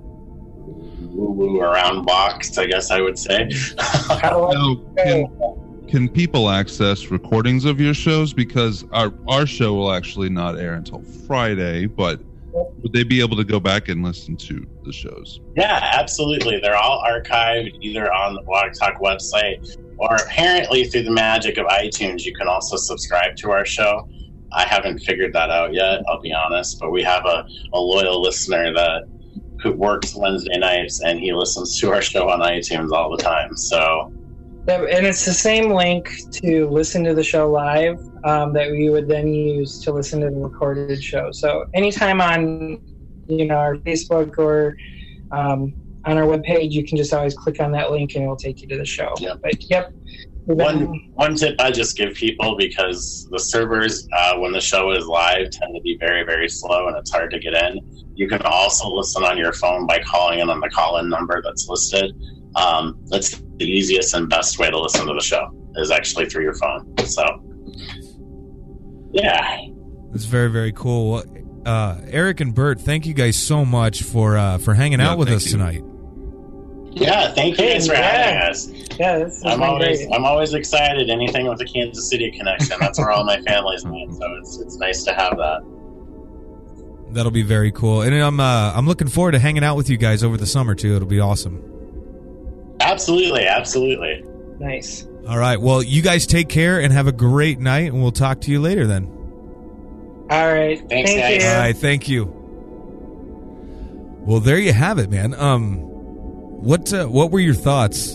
woo woo around blocks, I guess I would say. How do Now, can, can people access recordings of your shows? Because our our show will actually not air until Friday, but would they be able to go back and listen to the shows? Yeah, absolutely. They're all archived either on the Blog Talk website or apparently through the magic of iTunes. You can also subscribe to our show. I haven't figured that out yet, I'll be honest, but we have a, a loyal listener that who works Wednesday nights and he listens to our show on iTunes all the time. So and it's the same link to listen to the show live um, that we would then use to listen to the recorded show. So anytime on you know our Facebook or um, on our webpage, you can just always click on that link and it'll take you to the show. Yeah. But yep. We've been- one one tip I just give people because the servers uh, when the show is live tend to be very very slow and it's hard to get in. You can also listen on your phone by calling in on the call in number that's listed. Um, that's the easiest and best way to listen to the show is actually through your phone. So yeah, It's very very cool. Uh, Eric and Bert, thank you guys so much for uh, for hanging Yeah, out with us you. tonight. Yeah. Thank you guys for having Yeah. us. Yeah, this has I'm always great. I'm always excited. Anything with the Kansas City connection. That's where all my family's at. So it's it's nice to have that. That'll be very cool, and I'm uh, I'm looking forward to hanging out with you guys over the summer too. It'll be awesome. Absolutely, absolutely. Nice. All right, well, you guys take care and have a great night, and we'll talk to you later then. All right. Thanks, Thank guys. you. All right, thank you. Well, there you have it, man. Um, what uh, what were your thoughts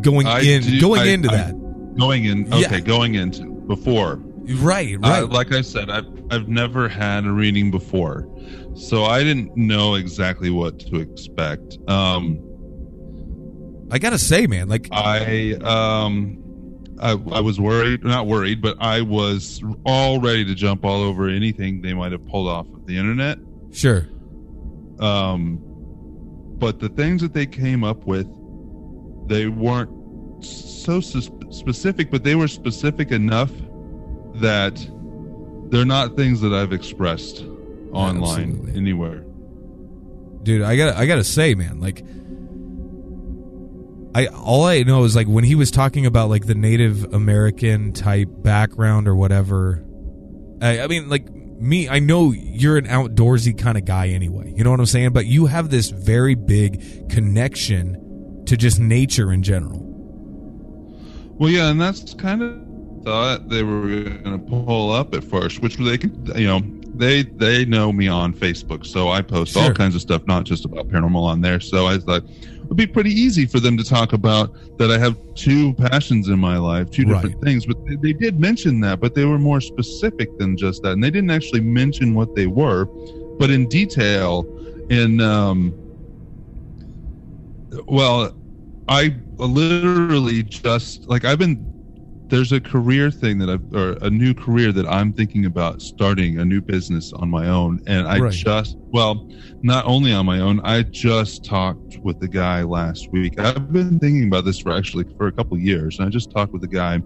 going I in do- going I- into I- that? Going in, Yeah. okay, going into before. Right, Uh, right. like I said, I've I've never had a reading before, so I didn't know exactly what to expect. Um, I gotta say, man, like I um I, I was worried, not worried, but I was all ready to jump all over anything they might have pulled off of the internet. sure, Um, but the things that they came up with, they weren't so specific, but they were specific enough that they're not things that I've expressed online Absolutely. anywhere. dude, I gotta I gotta say, man, like. I all I know is like when he was talking about like the Native American type background or whatever. I, I mean, like me, I know you're an outdoorsy kind of guy anyway. You know what I'm saying? But you have this very big connection to just nature in general. Well, yeah, and that's kind of thought they were going to pull up at first, which they could, you know, they they know me on Facebook, so I post all kinds of stuff, not just about paranormal on there. So I thought it'd be pretty easy for them to talk about that. I have two passions in my life, two different Right. things, but they, they did mention that, but they were more specific than just that, and they didn't actually mention what they were, but in detail. In um, well, I literally just like I've been there's a career thing that I've or a new career that I'm thinking about starting a new business on my own and I Right. just well not only on my own I just talked with the guy last week I've been thinking about this for actually for a couple of years and I just talked with the guy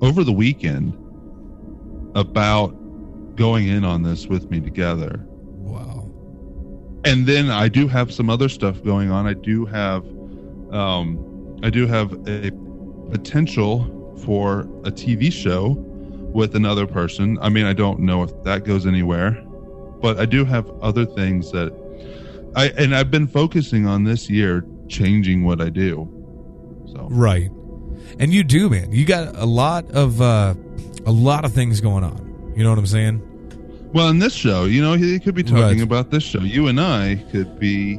over the weekend about going in on this with me together Wow. and then I do have some other stuff going on. I do have, um, I do have a potential for a TV show with another person. I mean, I don't know if that goes anywhere, but I do have other things that I and I've been focusing on this year changing what I do. So Right. And you do, man. You got a lot of uh a lot of things going on. You know what I'm saying? Well, in this show, you know, he could be talking Right. about this show. You and I could be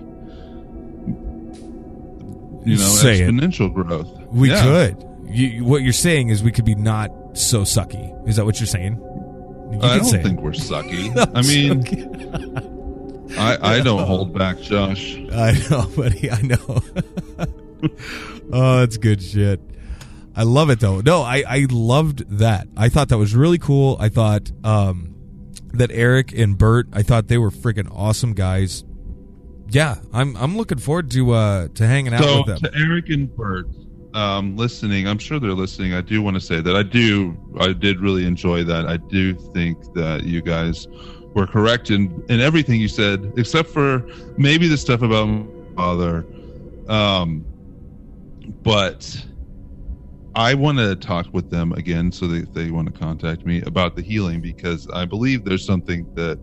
you know Say it. exponential growth. We Yeah. could. You, what you're saying is we could be not so sucky. Is that what you're saying? You I don't say it. think we're sucky. I mean, I, I don't hold back, Josh. I know, buddy. I know. oh, that's good shit. I love it though. No, I I loved that. I thought that was really cool. I thought um that Eric and Bert, I thought they were freaking awesome guys. Yeah, I'm I'm looking forward to uh to hanging out So with them. to Eric and Bert, um, listening, I'm sure they're listening. I do want to say that I do, I did really enjoy that. I do think that you guys were correct in in everything you said, except for maybe the stuff about my father. Um, but I want to talk with them again, so that they want to contact me about the healing because I believe there's something that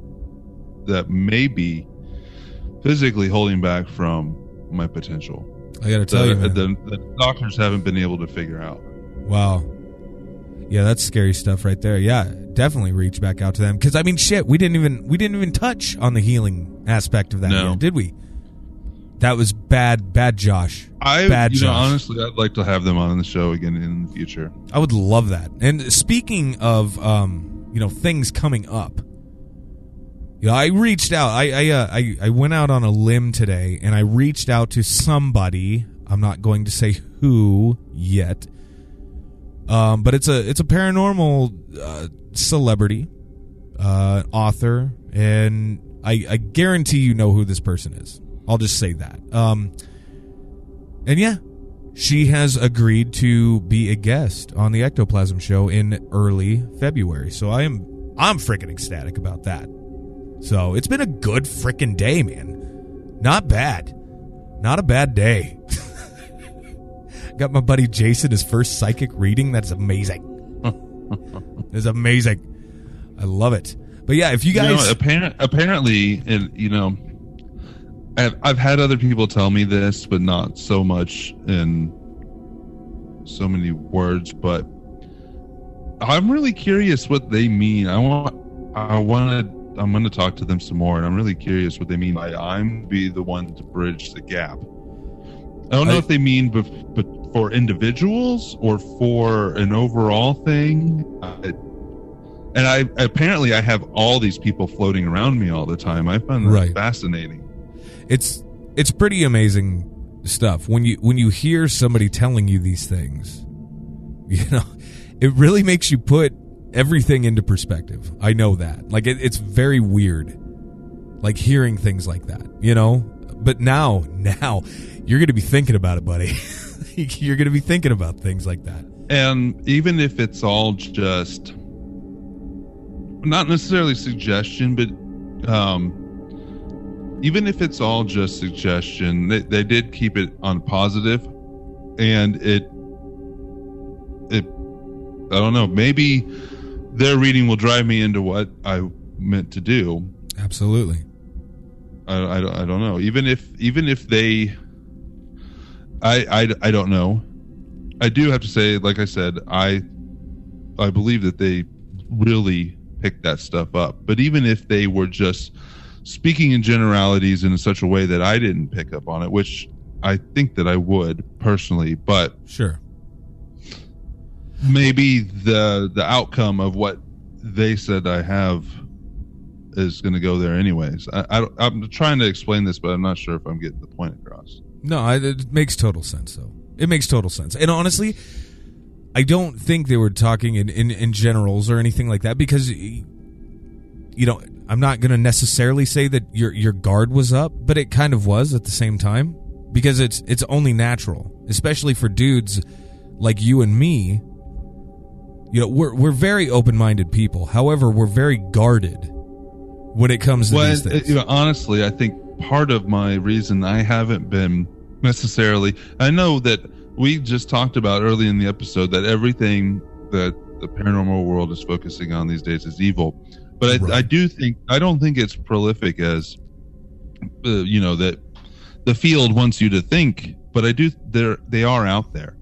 that may be physically holding back from my potential I got to tell you, the, the doctors haven't been able to figure out. Wow. Yeah, that's scary stuff right there. Yeah, definitely reach back out to them because I mean, shit, we didn't even we didn't even touch on the healing aspect of that, No. yet, did we? That was bad, bad, Josh. I, Bad you know, Josh. honestly, I'd like to have them on the show again in the future. I would love that. And speaking of, um, you know, things coming up, know, I reached out. I I, uh, I I went out on a limb today, and I reached out to somebody. I'm not going to say who yet. Um, but it's a it's a paranormal uh, celebrity, uh, author, and I I guarantee you know who this person is. I'll just say that. Um, and yeah, she has agreed to be a guest on the Ectoplasm show in early February. So I am I'm freaking ecstatic about that. So it's been a good freaking day, man. Not bad. Not a bad day. Got my buddy Jason his first psychic reading. That's amazing. It's amazing. I love it. But yeah, if you You guys know, apparent, apparently, and you know, I've, I've had other people tell me this, but not so much in so many words. But I'm really curious what they mean. I want, I want to. I'm going to talk to them some more, and I'm really curious what they mean by I'm be the one to bridge the gap. I don't know I- if they mean bef- but for individuals or for an overall thing. I, and I apparently I have all these people floating around me all the time. I find that Right. fascinating. it's it's pretty amazing stuff when you when you hear somebody telling you these things you know it really makes you put everything into perspective. I know that. Like it, it's very weird like hearing things like that you know? But now now you're gonna be thinking about it buddy. You're gonna be thinking about things like that. And even if it's all just not necessarily suggestion, but um, even if it's all just suggestion, they, they did keep it on positive, and it it I don't know maybe their reading will drive me into what I meant to do. absolutely I, I, don't- I don't know. Even if even if they, I, I I don't know. I do have to say, like I said, I I believe that they really picked that stuff up. But even if they were just speaking in generalities in such a way that I didn't pick up on it, which I think that I would personally, but sure maybe the the outcome of what they said I have is going to go there anyways. I, I I'm trying to explain this, but I'm not sure if I'm getting the point across. No, I, it makes total sense though. It makes total sense. And honestly, I don't think they were talking in, in, in generals or anything like that because you know, I'm not going to necessarily say that your your guard was up, but it kind of was at the same time because it's it's only natural, especially for dudes like you and me. You know, we're we're very open-minded people. However, we're very guarded when it comes to Well, these things. you know, honestly, I think part of my reason I haven't been necessarily. I know that we just talked about early in the episode that everything that the paranormal world is focusing on these days is evil, but I, Right. I do think I don't think it's prolific as uh, you know that the field wants you to think. But I do they're they are out there,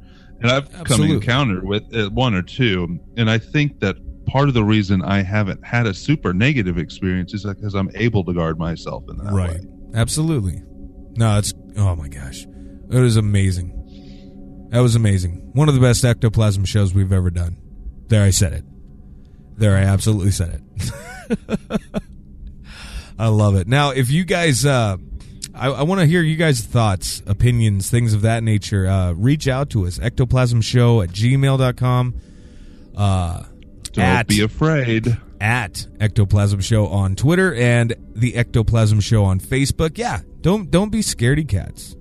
and I've come Absolutely. encounter with uh, one or two, and I think that part of the reason I haven't had a super negative experience is because I'm able to guard myself in that right way. absolutely no it's oh my gosh It was amazing. That was amazing. One of the best ectoplasm shows we've ever done. There, I said it. There, I absolutely said it. I love it. Now, if you guys, uh, I, I want to hear you guys' thoughts, opinions, things of that nature. Uh, reach out to us, ectoplasmshow at gmail.com. Uh, Don't at, be afraid. at Ectoplasm Show on Twitter and the Ectoplasm Show on Facebook. Yeah, don't don't be scaredy cats.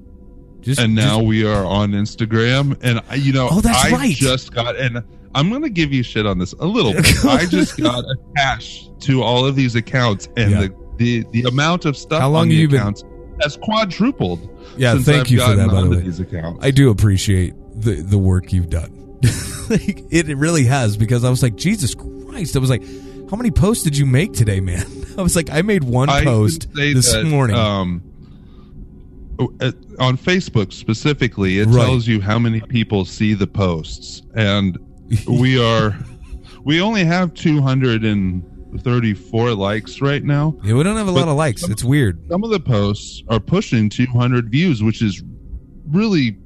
Just And now just- we are on Instagram, and I- you know, Oh, that's I right. just got, and I'm going to give you shit on this a little. bit. I just got attached to all of these accounts, and Yeah. the, the the amount of stuff How long on have you been- accounts has quadrupled. yeah, thank I've you for that. By the way, these accounts. I do appreciate the the work you've done. like, it, it really has because I was like, Jesus Christ! I was like, how many posts did you make today, man? I was like, I made one I post this that, morning. Um, uh, on Facebook specifically, it Right. tells you how many people see the posts, and we are we only have 234 likes right now. yeah, we don't have a lot of likes. It's weird. Some of the posts are pushing 200 views, which is really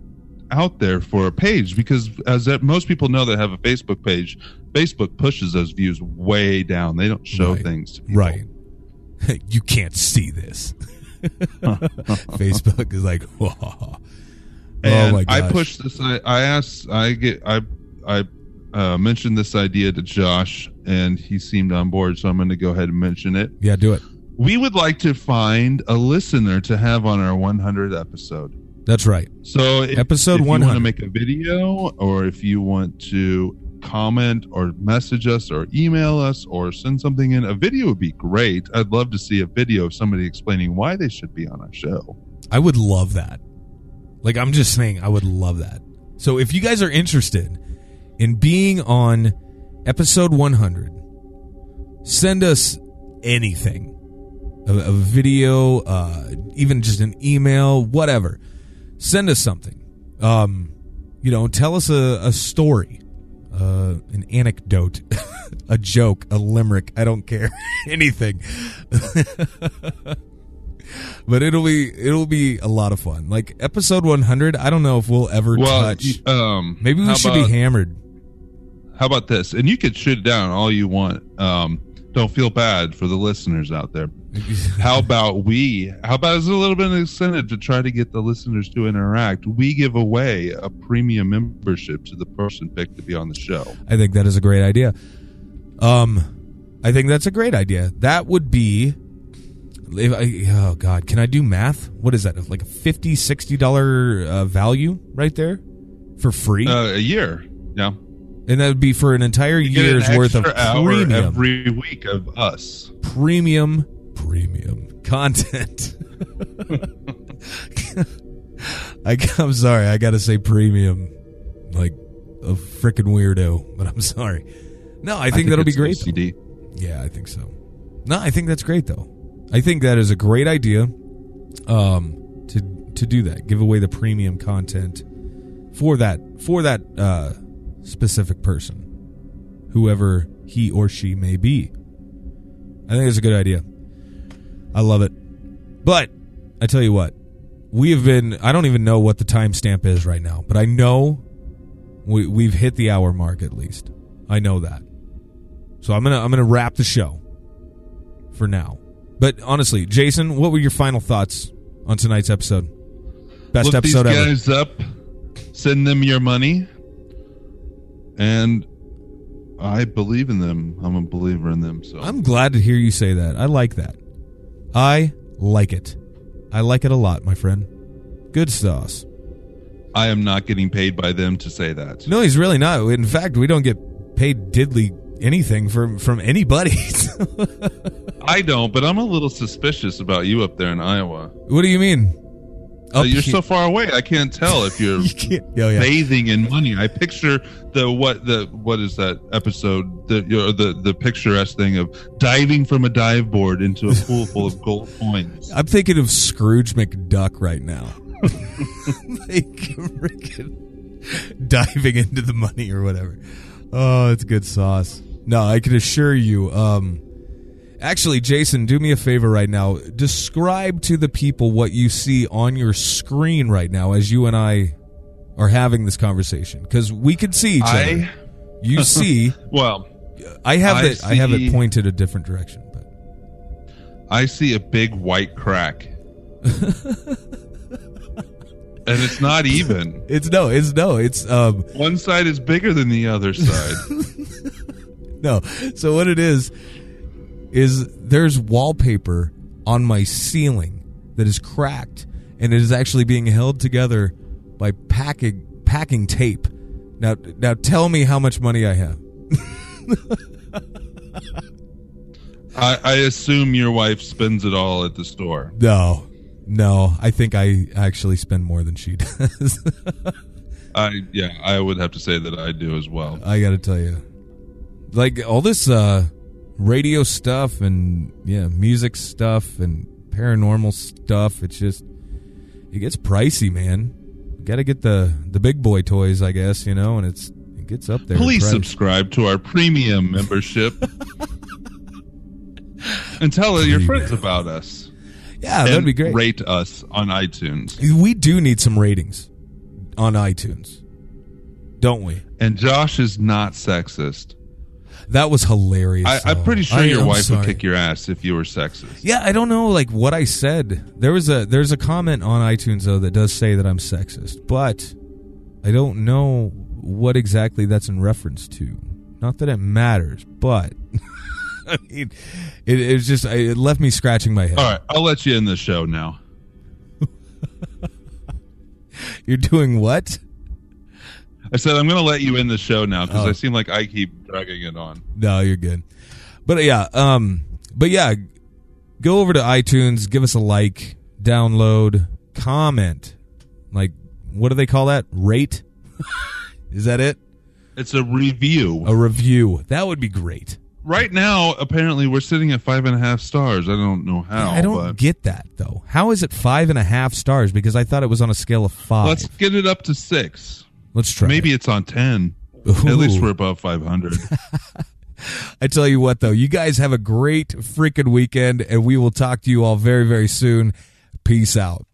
out there for a page because as that, most people know that have a Facebook page, Facebook pushes those views way down. They don't show Right. things to people. Right. you can't see this. Facebook is like, oh And my I gosh. pushed this. I, I asked. I get. I. I uh, mentioned this idea to Josh, and he seemed on board. So I'm going to go ahead and mention it. Yeah, do it. We would like to find a listener to have on our 100th episode. That's right. So if, Episode if you want to make a video, or if you want to comment or message us or email us or send something in, a video would be great. I'd love to see a video of somebody explaining why they should be on our show. I would love that. Like I'm just saying, I would love that. So if you guys are interested in being on episode 100, send us anything. A, a video, uh, even just an email, whatever. Send us something. Um, you know, tell us a, a story, uh, an anecdote, a joke, a limerick. I don't care. Anything. but it'll be it'll be a lot of fun. Like episode 100, I don't know if we'll ever Well, touch. um, Maybe we should about- be hammered. How about this? And you could shoot it down all you want. Um, don't feel bad for the listeners out there. How about we? How about as a little bit of incentive to try to get the listeners to interact? We give away a premium membership to the person picked to be on the show. I think that is a great idea. Um, I think that's a great idea. That would be. If I, oh God, can I do math? What is that? Like a 50 60 dollar uh, value right there for free, Uh, a year, yeah. And that would be for an entire You get an year's worth of premium, every week of us. premium, premium content. I, I'm sorry, I got to say premium, like a freaking weirdo, but I'm sorry. No, I think, that'll be great. though. Yeah, I think so. No, I think that's great though. I think that is a great idea. Um, to to do that, give away the premium content for that for that uh, specific person, whoever he or she may be. I think it's a good idea. I love it. But I tell you what, we have been. I don't even know what the timestamp is right now, but I know we we've hit the hour mark at least. I know that. So I'm gonna I'm gonna wrap the show for now. But honestly, Jason, what were your final thoughts on tonight's episode? Best Look episode these ever. guys up, send them your money, and I believe in them. I'm a believer in them. So I'm glad to hear you say that. I like that. I like it. I like it a lot, my friend. Good sauce. I am not getting paid by them to say that. No, he's really not. In fact, we don't get paid diddly anything from from anybody. I don't, but I'm a little suspicious about you up there in Iowa. what do you mean? Uh, Up you're he- so far away. I can't tell if you're you. Oh, yeah. bathing in money. I picture the what the what is that episode the the the picturesque thing of diving from a dive board into a pool full of gold coins. I'm thinking of Scrooge McDuck right now. like diving into the money or whatever. Oh, it's good sauce. No, I can assure you, um, Actually, Jason, do me a favor right now. Describe to the people what you see on your screen right now as you and I are having this conversation because we could see each other. I You see, well, I have I it. I have it pointed a different direction, but I see a big white crack. and it's not even. it's no, it's no, it's um One side is bigger than the other side. no. So what it is is there's wallpaper on my ceiling that is cracked, and it is actually being held together by packing packing tape. Now, now tell me how much money I have. I, I assume your wife spends it all at the store. No, no, I think I actually spend more than she does. I yeah, I would have to say that I do as well. I got to tell you, like all this uh, radio stuff and yeah, music stuff and paranormal stuff. It's just it gets pricey, man. Got to get the the big boy toys, I guess, you know, and it's it gets up there. Please subscribe to our premium membership and tell your friends about us. Yeah, that'd be great. Rate us on iTunes. We do need some ratings on iTunes, don't we? And Josh is not sexist. That was hilarious. I, I'm pretty sure I your am wife sorry. would kick your ass if you were sexist. Yeah, I don't know like what I said. There was a there's a comment on iTunes though that does say that I'm sexist, but I don't know what exactly that's in reference to. Not that it matters, but I mean, it, it was just it left me scratching my head. All right, I'll let you in the show now. You're doing what? I said I'm going to let you in the show now because Oh. I seem like I keep dragging it on. No, you're good. But yeah, um, but yeah, go over to iTunes, give us a like, download, comment. Like, what do they call that? Rate? Is that it? It's a review. A review. That would be great. Right now, apparently, we're sitting at five and a half stars. I don't know how. I don't but get that though. How is it five and a half stars? Because I thought it was on a scale of 5 let's get it up to six. Let's try. Maybe it. it's on ten. Ooh. At least we're above five hundred. I tell you what though, you guys have a great freaking weekend, and we will talk to you all very very soon. Peace out.